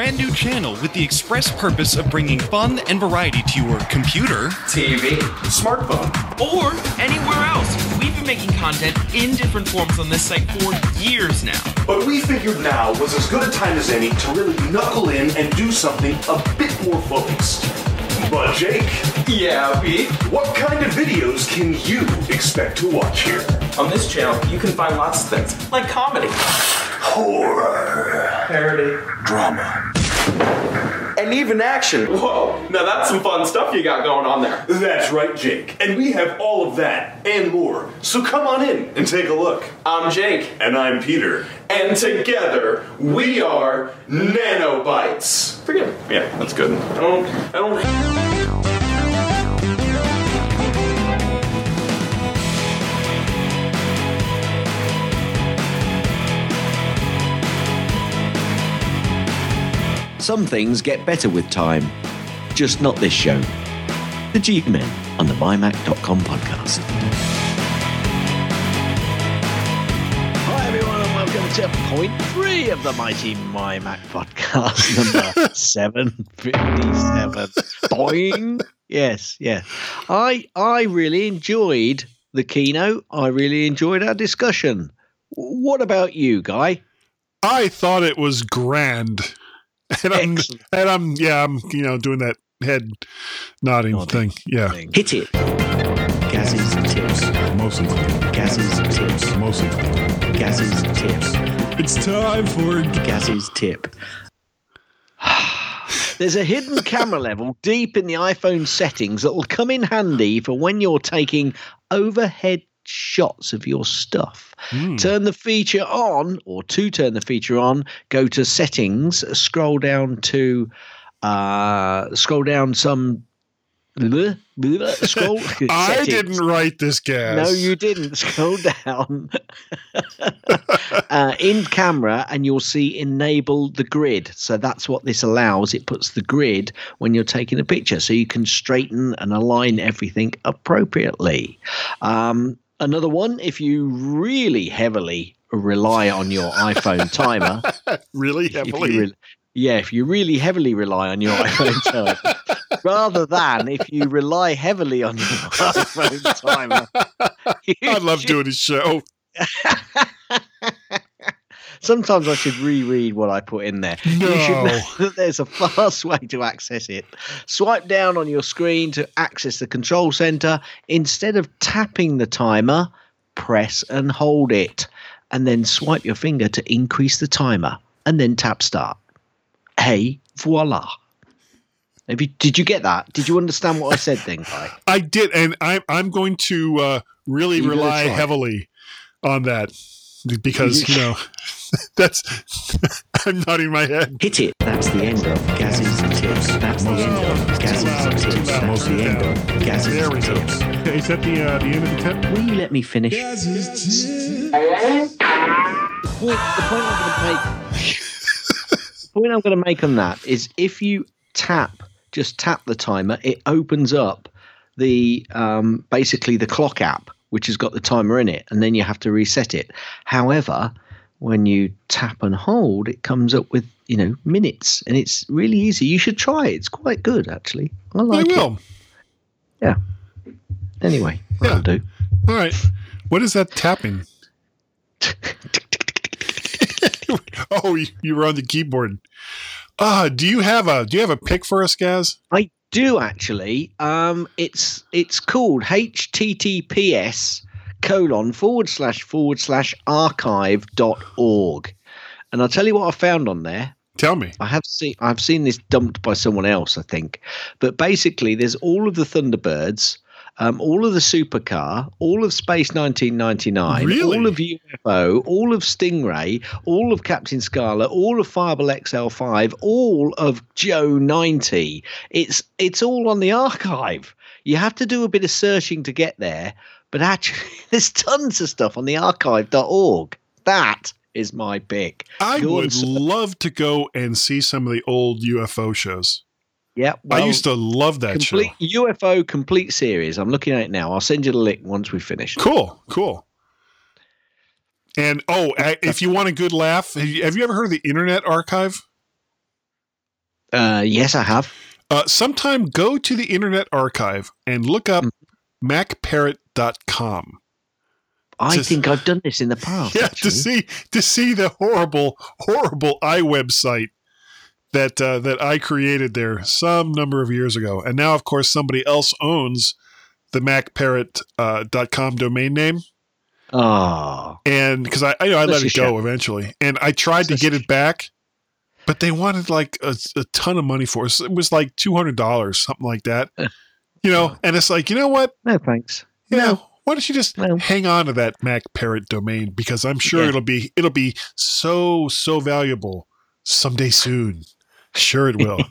brand new channel with the express purpose of bringing fun and variety to your computer TV. Smartphone. or anywhere else. We've been making content in different forms on this site for years now. But we figured now was as good a time as any to really knuckle in and do something a bit more focused. But Jake, Yeah, Pete. what kind of videos can you expect to watch here? On this channel, you can find lots of things, like comedy, Horror. parody, Drama. And even action. Whoa, now that's some fun stuff you got going on there. That's right, Jake. And we have all of that and more. So come on in and take a look. I'm Jake, And I'm Peter. and together we are Nanobites. Forget it. Yeah, that's good. I don't. I don't. Some things get better with time, just not this show. The G Men on the MyMac.com podcast. Hi, everyone, and welcome to point three of the mighty MyMac podcast, number 757. Boing. Yes, yes. I I really enjoyed the keynote. I really enjoyed our discussion. What about you, Guy? I thought it was grand. And I'm, Excellent. and I'm, yeah, I'm, you know, doing that head nodding Nodding. thing. Yeah. Hit it. Gaz's tips. Mostly. Gaz's tips. Mostly. Gaz's tips. It's time for. Gaz's tip. There's a hidden camera level deep in the iPhone settings that will come in handy for when you're taking overhead shots of your stuff. Turn the feature on, or to turn the feature on, go to settings, scroll down to uh, scroll down some Scroll. I settings. didn't write this, Gaz. No, you didn't. Scroll down uh, in camera, and you'll see enable the grid. So that's what this allows. It puts the grid when you're taking a picture, so you can straighten and align everything appropriately. Um, another one, if you really heavily rely on your iPhone timer, really if heavily. re- yeah, if you really heavily rely on your iPhone timer, rather than if you rely heavily on your iPhone timer. I love doing this show. Sometimes I should reread what I put in there. You should No. know that there's a fast way to access it. Swipe down on your screen to access the control center. Instead of tapping the timer, press and hold it. And then swipe your finger to increase the timer. And then tap start. Hey, voila. Have you, did you get that? Did you understand what I said then, Guy? I did, and I'm I'm going to uh, really You're rely heavily on that because you know that's I'm nodding my head. Hit it. That's the end of Gaz's tips. That's the end of Gaz's tips. That's the end of Gaz's There we go. tips. Is that the uh, the end of the tip? Will you let me finish? The point, the point I'm going to make. the point I'm going to make on that is if you tap, just tap the timer, it opens up the um, basically the clock app, which has got the timer in it, and then you have to reset it. However, when you tap and hold, it comes up with you know minutes, and it's really easy. You should try it. It's quite good actually. I I like it. will. Yeah. Anyway, that'll do. All right. What is that tapping? oh, you, were on the keyboard. Uh, do you have a do you have a pick for us, Gaz? I do actually. Um, it's it's called HTTPS colon forward slash forward slash archive dot org, and I'll tell you what I found on there. Tell me. I have seen I've seen this dumped by someone else, I think, but basically there's all of the Thunderbirds. Um, all of the supercar, all of Space 1999, Really? all of UFO, all of Stingray, all of Captain Scarlet, all of Fireball XL5, all of Joe 90. It's it's all on the archive. You have to do a bit of searching to get there, but actually there's tons of stuff on the archive.org. That is my pick. I Go would search. love to go and see some of the old UFO shows. Yeah, I used to love that complete show. UFO complete series. I'm looking at it now. I'll send you the link once we finish. Cool, cool. And oh, if you want a good laugh, have you, have you ever heard of the Internet Archive? Uh, yes, I have. Uh, sometime go to the Internet Archive and look up macparrot.com. I Just- think I've done this in the past. Yeah, actually. to see to see the horrible, horrible i website that uh, that I created there some number of years ago, and now, of course, somebody else owns the macparrot.com uh, dot com domain name. Oh, and because I, I, you know, I let it go shame. eventually, and I tried to That's a get it back, but they wanted like a, a ton of money for it. It was like two hundred dollars, something like that. You know, and it's like, you know what? no thanks. You No. know, why don't you just No. hang on to that Mac Parrot domain because I'm sure Yeah. it'll be it'll be so so valuable someday soon. Sure, it will.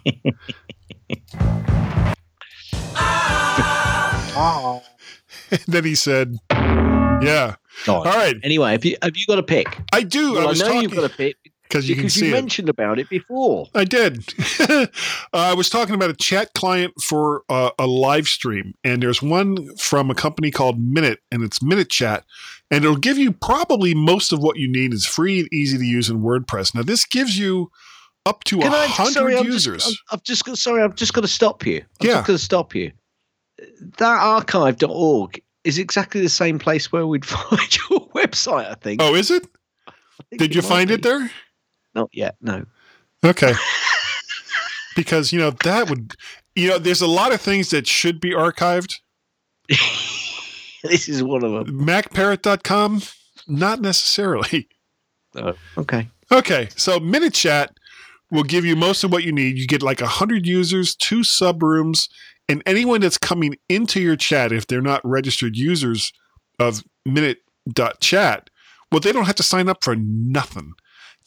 And then he said, "Yeah, all right, Anyway, have you have you got a pick? I do. Well, I I, know talking you've got a pick because you can because see you it. mentioned about it before. I did. uh, I was talking about a chat client for uh, a live stream, and there's one from a company called Minnit, and it's Minnit Chat, and it'll give you probably most of what you need. It's free and easy to use in WordPress. Now, this gives you up to a hundred users. Just, I'm- I've just got. Sorry, I've just got to stop you. I'm Yeah. just going to stop you. That archive.org is exactly the same place where we'd find your website. I think. oh, is it? Did you find be. it there? Not yet. No. Okay. because you know that would, you know, there's a lot of things that should be archived. this is one of them. MacParrot.com, not necessarily. Oh, okay. Okay, so Minnit Chat will give you most of what you need. You get like 100 users, two subrooms, and anyone that's coming into your chat, if they're not registered users of Minnit.chat, well, they don't have to sign up for nothing.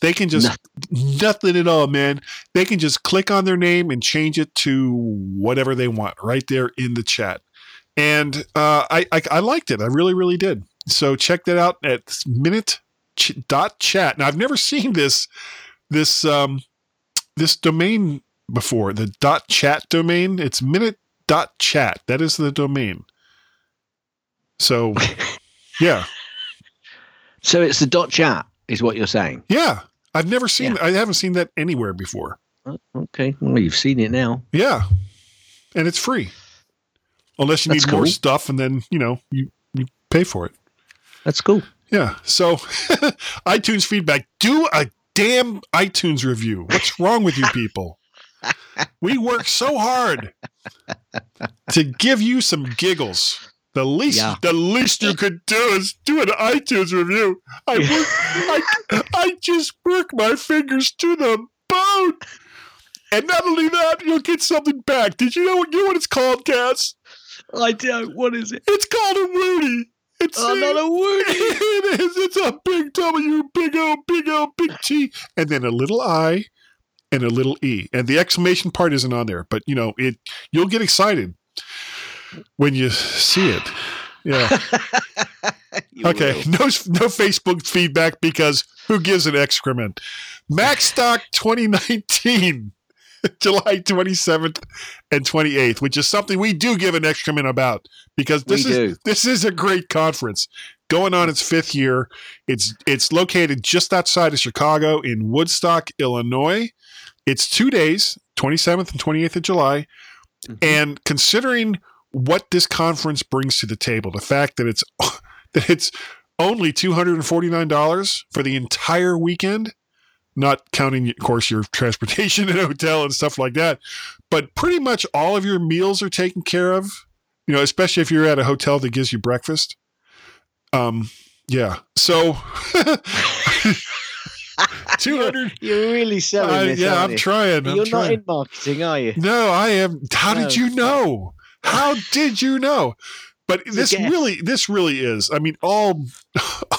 They can just nothing at all, man. They can just click on their name and change it to whatever they want right there in the chat. And uh, I, I I liked it. I really really did. So check that out at minnit dot chat. Now I've never seen this this um this domain before the dot chat domain. It's minnit dot chat. That is the domain. So yeah. So it's the dot chat, is what you're saying. Yeah. I've never seen I haven't seen that anywhere before. Oh, Okay, well you've seen it now. Yeah. And it's free. Unless you That's need more stuff and then, you know, you, you pay for it. That's cool. Yeah. So iTunes feedback. Do a damn iTunes review. What's wrong with you people? We work so hard to give you some giggles. The least Yeah. the least you could do is do an iTunes review. I work, I, I just work my fingers to the bone. And not only that, you'll get something back. Did you know, you know what it's called, Cass? I don't. What is it? It's called a Woody. It's Oh, not a Woody. it is. It's a big W, big O, big O, big T, and then a little I and a little E. And the exclamation part isn't on there, but you know, it you'll get excited when you see it. Yeah. Okay. will. No no Facebook feedback because who gives an excrement? Macstock 2019. July 27th and 28th, which is something we do give an excrement about because this We is do. this is a great conference going on its fifth year. It's it's located just outside of Chicago in Woodstock, Illinois. It's two days, 27th and 28th of July. Mm-hmm. And considering what this conference brings to the table, the fact that it's that it's only $249 for the entire weekend, not counting, of course, your transportation and hotel and stuff like that, but pretty much all of your meals are taken care of, you know, especially if you're at a hotel that gives you breakfast. Um, yeah. So 200 You're really selling Uh, this. yeah, I'm you? trying. I'm You're trying. not in marketing, are you? No, I am. How did you know? How did you know? But this really, this really is. I mean, all,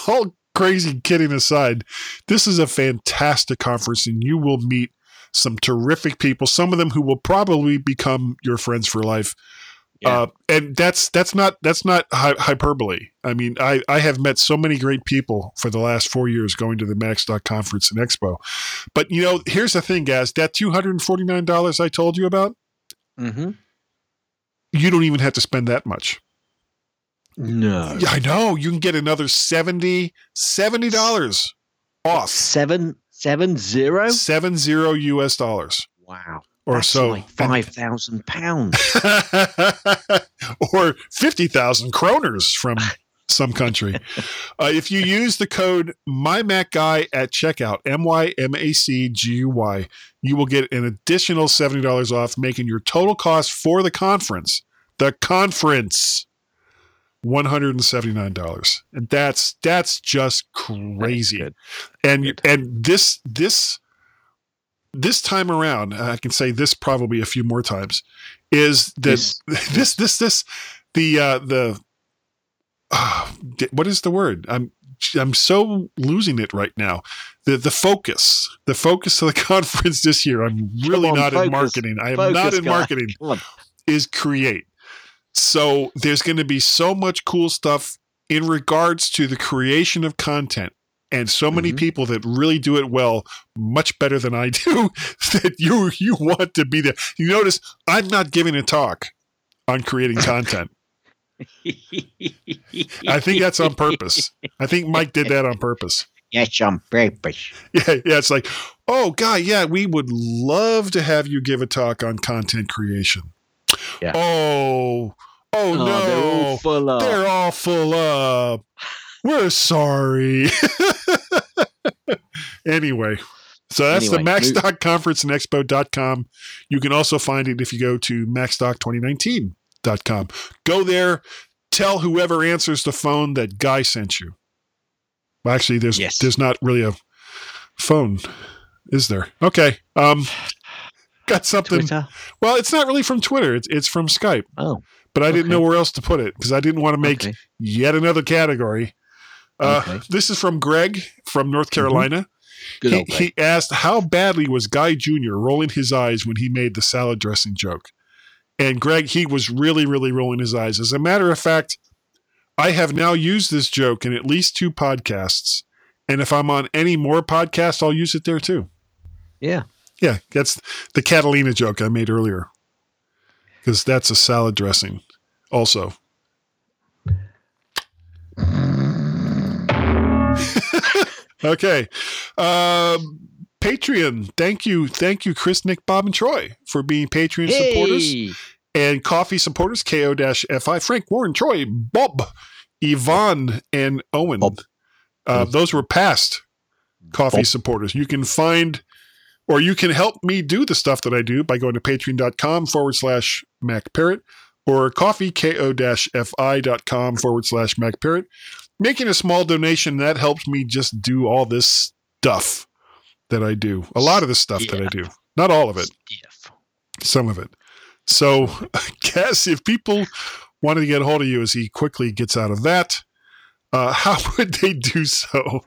all crazy kidding aside, this is a fantastic conference, and you will meet some terrific people. Some of them who will probably become your friends for life. Yeah. Uh, and that's that's not that's not hy- hyperbole. I mean, I, I have met so many great people for the last four years going to the Macstock conference and expo. But you know, here's the thing, guys. That two hundred and forty nine dollars I told you about, Mm-hmm. you don't even have to spend that much. No. Yeah, I know. You can get another 70 dollars off. Seven seven zero. Seven zero US dollars. Wow. Or That's so. like five thousand pounds. or 50,000 kroners from some country. Uh, if you use the code MyMacGuy at checkout, M Y M A C G U Y, you will get an additional $70 off, making your total cost for the conference, the conference, $179. And that's that's just crazy. good. And and this this this time around, I can say this probably a few more times, is that This- this this this, the uh, the uh, what is the word? I'm I'm so losing it right now. The the focus, the focus of the conference this year. I'm really on, not in marketing. I am Focus, not in marketing. Is create. So there's going to be so much cool stuff in regards to the creation of content and so many Mhm. people that really do it well much better than I do that you you want to be there. You notice I'm not giving a talk on creating content. I think that's on purpose. I think Mike did that on purpose. Yes, on purpose. Yeah, yeah, it's like, "Oh, God, yeah, we would love to have you give a talk on content creation." Yeah. Oh, oh, Oh, no. they're all full up. They're all full up. We're sorry. anyway, so that's Anyway, the Macstock conference and expo.com. You can also find it if you go to macstock2019.com. Go there, tell whoever answers the phone that Guy sent you. Well, actually, there's Yes. there's not really a phone, is there? Okay. Um, got something. Twitter. Well, it's not really from Twitter. It's it's from Skype Oh, but I didn't know where else to put it because I didn't want to make okay. yet another category. Uh, Okay. This is from Greg from North Carolina. Good he, he asked how badly was Guy Jr. rolling his eyes when he made the salad dressing joke. And Greg, he was really, really rolling his eyes. As a matter of fact, I have now used this joke in at least two podcasts. And if I'm on any more podcasts, I'll use it there too. yeah. Yeah, that's the Catalina joke I made earlier. Because that's a salad dressing, also. okay. Um, Patreon. Thank you. Thank you, Chris, Nick, Bob, and Troy for being Patreon supporters and coffee supporters ko-fi frank warren troy bob yvonne and owen Uh, those were past coffee Bob. supporters you can find or you can help me do the stuff that i do by going to patreon.com forward slash macparrot or coffee ko-fi.com forward slash macparrot making a small donation that helps me just do all this stuff that i do a lot of the stuff that i do not all of it Yes. some of it. So, I guess if people wanted to get a hold of you as he quickly gets out of that, uh, how would they do so?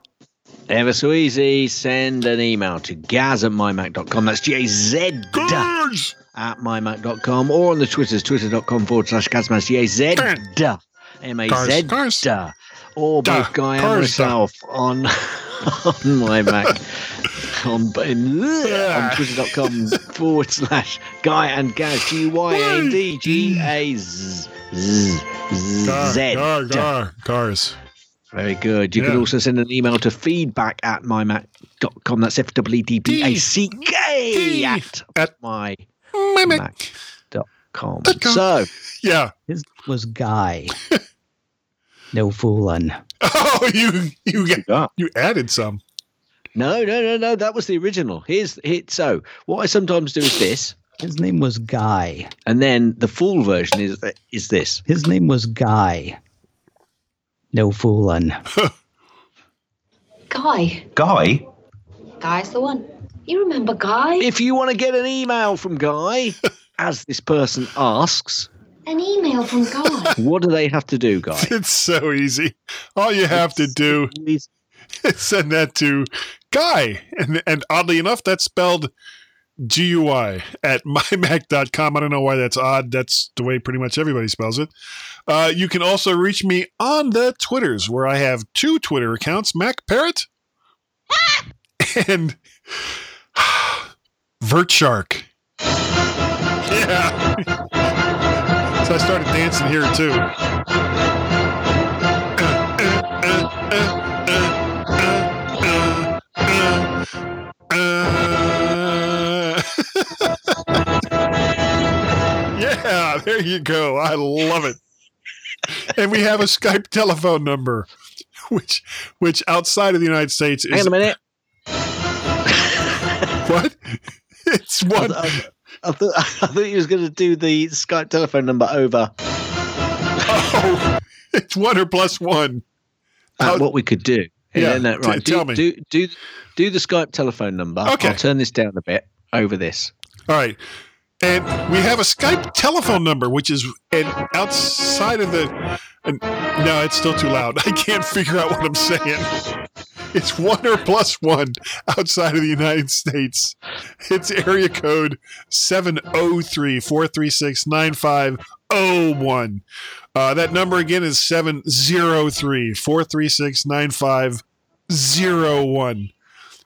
Ever so easy. Send an email to gaz at mymac.com. That's G A Z Guys! at mymac.com or on the Twitters, twitter.com forward slash Gazman, G A Z M A Z. Or both Guy and myself on, on my Mac. on, on twitter.com forward slash Guy and Gaz, G Y A D G A Z Z Gar, Z. gar, gar, cars. Very good. You can also send an email to feedback at mymac.com. That's F W E D B A C K at At my my mac.com. Dot com. So, Yeah. His was Guy. no fooling. Oh, you you got, Yeah. you added some. no, no, no, no. That was the original. Here's it. So, what I sometimes do is this, His name was Guy. and then the full version is is this. His name was Guy. No fooling. Guy. Guy? Guy's the one. You remember Guy? If you want to get an email from Guy, as this person asks, An email from Guy. what do they have to do, Guy? It's so easy. All you have to do Please- is send that to Guy. And, and oddly enough, that's spelled G U I at mymac.com. I don't know why that's odd. That's the way pretty much everybody spells it. Uh, you can also reach me on the Twitters, where I have two Twitter accounts Mac Parrot and Vert Shark. Yeah. so I started dancing here too. Uh, yeah, there you go. I love it. And we have a Skype telephone number, which which outside of the United States is on a minute. what? It's I, one. I, I, thought, I thought you was going to do the Skype telephone number over. Oh, it's one or plus one. Uh, what we could do. Yeah, no, t- right. tell do, me. Do, do do the Skype telephone number. Okay. I'll turn this down a bit over this. All right. And we have a Skype telephone number, which is and outside of the. And, no, it's still too loud. I can't figure out what I'm saying. It's one or plus one outside of the United States. It's area code 703 436 9501. Uh, that number again is 703 436 9501.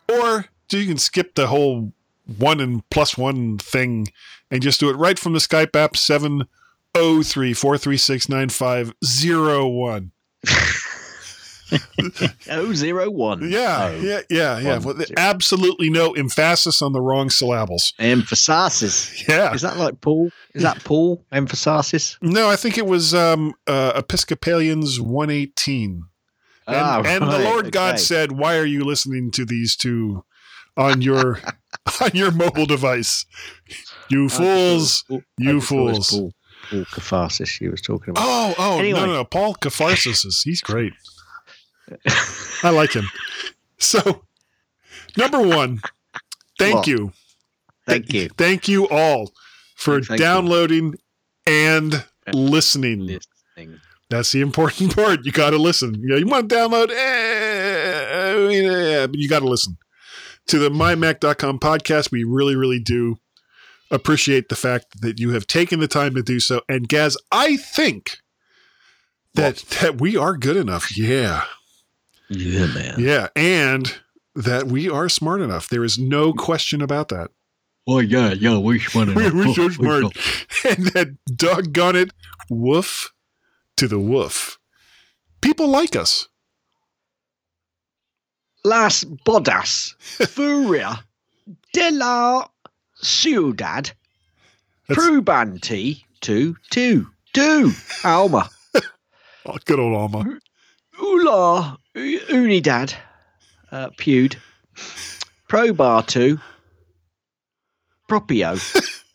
Or you can skip the whole one and plus one thing and just do it right from the Skype app 703 436 9501. Oh zero one. Yeah, Oh. yeah, yeah, yeah. One, zero. absolutely no emphasis on the wrong syllables. Emphasis. Yeah. Is that like Paul? Is that Paul? Emphasis. No, I think it was um, uh, Episcopalians 118. And, Ah, and the right, Lord God okay. said, "Why are you listening to these two on your on your mobile device? You I thought it was fools! Paul- You thought it was fools!" Paul, Paul Catharsis you was talking about. Oh, oh, Anyway. no, no, no. Paul Catharsis is he's great. I like him. So, number one, thank What? you, Thank you. thank you all for Thank you. downloading and listening. Listening. That's the important part. You got to listen. You, know, you want to download, eh, yeah, but you got to listen. To the mymac.com podcast. We really, really do appreciate the fact that you have taken the time to do so. And Gaz, I think that that we are good enough. Yeah. Yeah, man. Yeah. And that we are smart enough. There is no question about that. Oh yeah, yeah, we're smart We're, we're so smart. And that doggone it, woof to the woof. People like us. Las Bodas Furia de la Ciudad Prubanti to two two Alma. Oh, good old Alma. Ula Unidad uh, Pewed Probar two. Propio.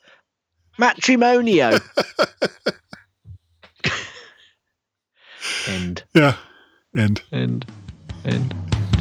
Matrimonio End. Yeah. End. End. End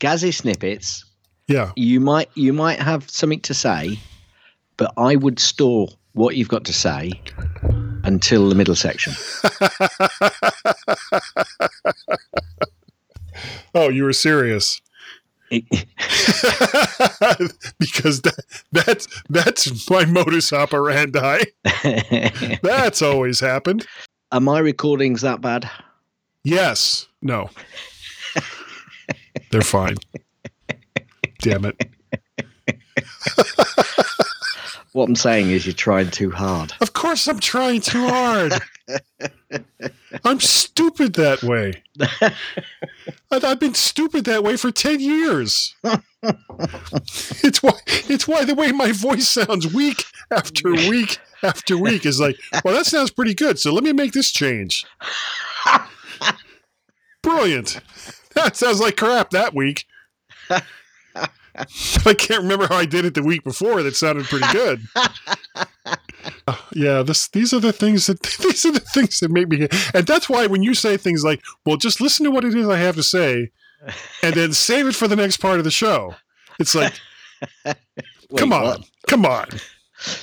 Gazzy snippets Yeah. you might you might have something to say, but I would store what you've got to say until the middle section. Oh, you were serious. because that, that's that's my modus operandi. That's always happened. Are my recordings that bad? Yes. No. They're fine. Damn it. What I'm saying is you're trying too hard. Of course I'm trying too hard. I'm stupid that way. I've been stupid that way for 10 years. it's why it's why the way my voice sounds week after week after week is like, well, that sounds pretty good. So let me make this change. Brilliant. That sounds like crap that week. I can't remember how I did it the week before. That sounded pretty good. Uh, yeah, this these are the things that these are the things that make me and that's why when you say things like, well, just listen to what it is I have to say and then save it for the next part of the show. It's like, come on. what? Come on.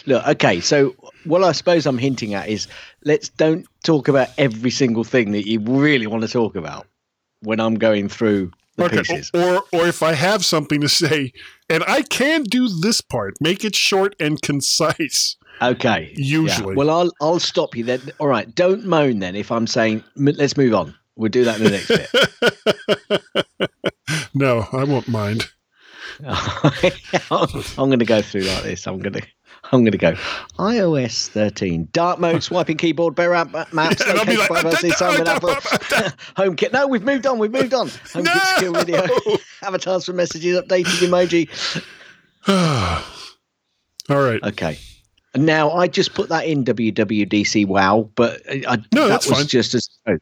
Look, okay, so what I suppose I'm hinting at is let's don't talk about every single thing that you really want to talk about when I'm going through the pieces. Or or if I have something to say and I can do this part, make it short and concise. Okay. yeah. Usually. Well, I'll I'll stop you then. All right. Don't moan then if I'm saying let's move on. We'll do that in the next bit. No, I won't mind. I'm going to go through like this. I'm going to. I'm going to go. iOS 13 dark mode swiping keyboard bear app maps And I'll be location like, privacy Simon Apple. HomeKit. No we've moved on we've moved on. HomeKit secure video. Avatars for messages updated emoji. All right. okay. And now I just put that in WWDC wow but I, I- No, that that's was fine. just as oh,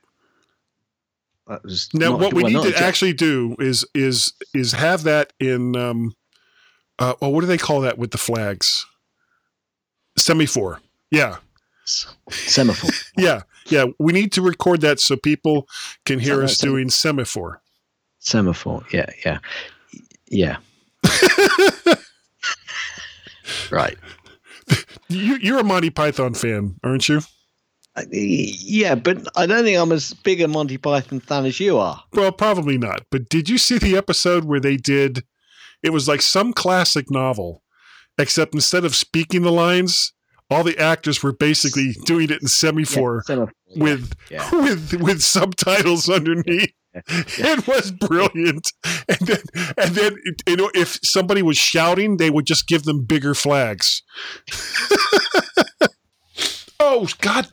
that was Now, what we need to actually do is is is have that in um, uh, well, what do they call that with the flags? Semaphore. Yeah, semaphore yeah, yeah. We need to record that so people can hear that us sem- doing semaphore. semaphore yeah yeah yeah right You, you're a Monty Python fan, aren't you? Yeah, but I don't think I'm as big a Monty Python fan as you are. Well, probably not. But did you see the episode where they did? It was like some classic novel, except instead of speaking the lines, all the actors were basically doing it in semaphore. semaphore, with yeah. with with subtitles underneath. It was brilliant, and then and then you know if somebody was shouting, they would just give them bigger flags. oh God,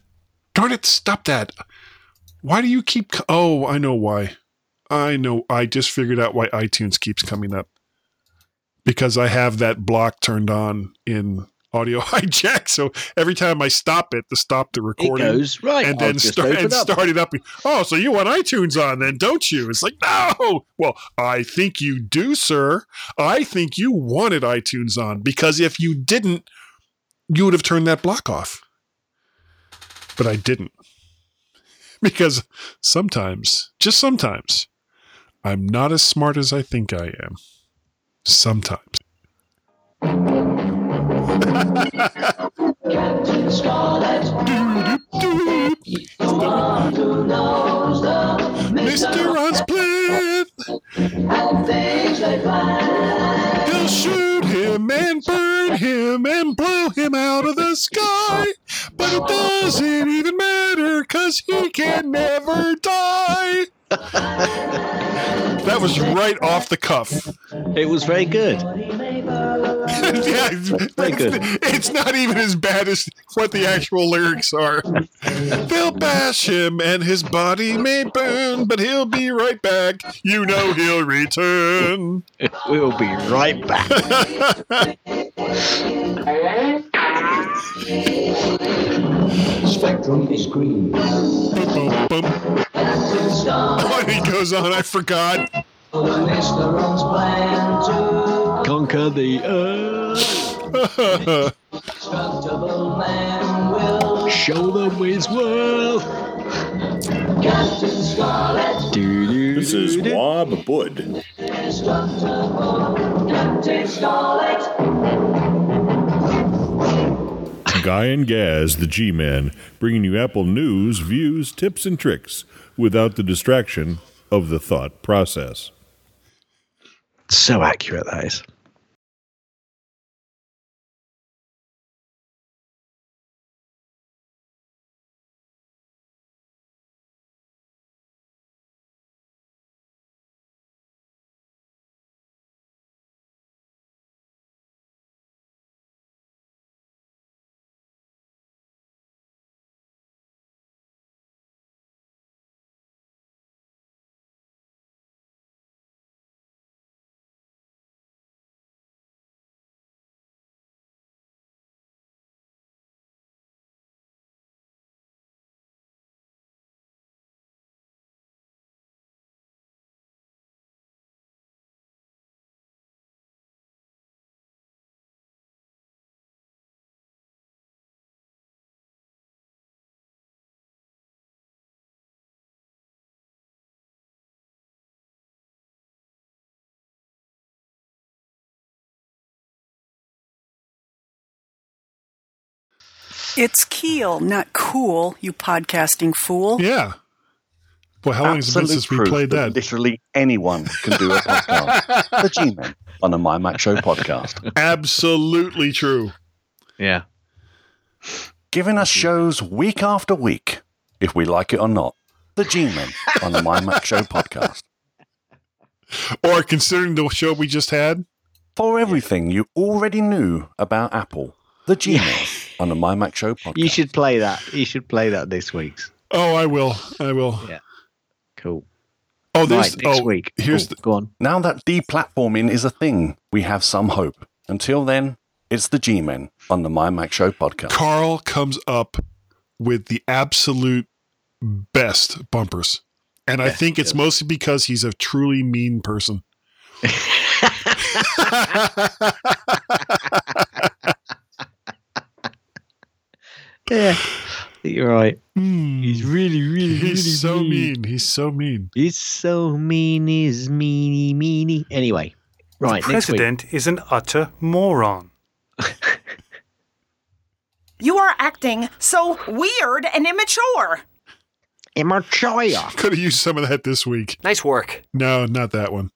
darn it! Stop that! Why do you keep? co- Oh, I know why. I know. I just figured out why iTunes keeps coming up because I have that block turned on in audio hijack. So every time I stop it to stop the It recording, goes right. and I'll then start and up. start it up. Oh, so you want iTunes on then, don't you? It's like no. Well, I think you do, sir. I think you wanted iTunes on because if you didn't, you would have turned that block off. But I didn't because sometimes, just sometimes, I'm not as smart as I think I am. Sometimes. Captain Scarlet. Mysteron's plan. He'll shoot him and burn him and blow him out of the sky. But it doesn't even matter because he can never die. that was right off the cuff. It was very good. yeah, it's, Very good. it's not even as bad as what the actual lyrics are. They'll bash him and his body may burn, but he'll be right back. You know he'll return. We'll be right back. Spectrum is green. Oh, he goes on, I forgot. Conquer the earth. Show them his worth. This is Wob Bud. Guy and Gaz, the G Man, bringing you Apple news, views, tips, and tricks without the distraction of the thought process. So accurate that is. It's Keel, not cool, you podcasting fool. Yeah. Boy, how long has it been since we proof played that? Literally anyone can do a podcast. the G-Men on the My Mac Show podcast. Absolutely true. Yeah. Giving us shows week after week, if we like it or not. The G-Men on the My Mac Show podcast. Or considering the show we just had, For everything you already knew about Apple, the G-Men on the My Mac Show podcast. You should play that. You should play that this week's. oh, I will. I will. Yeah. Cool. Oh, there's Right, next oh, week. Here's Cool. the, Go on. Now that deplatforming is a thing, we have some hope. Until then, it's the G-Men on the My Mac Show podcast. Carl comes up with the absolute best bumpers. And I Yeah, think it's yes. mostly because he's a truly mean person. Yeah. You're right. Hmm. He's really, really, He's really so mean. He's so mean. He's so mean. He's meany, meany. Anyway, right. the next week. president is an utter moron. You are acting so weird and immature. Immature. Could have used some of that this week. Nice work. No, not that one.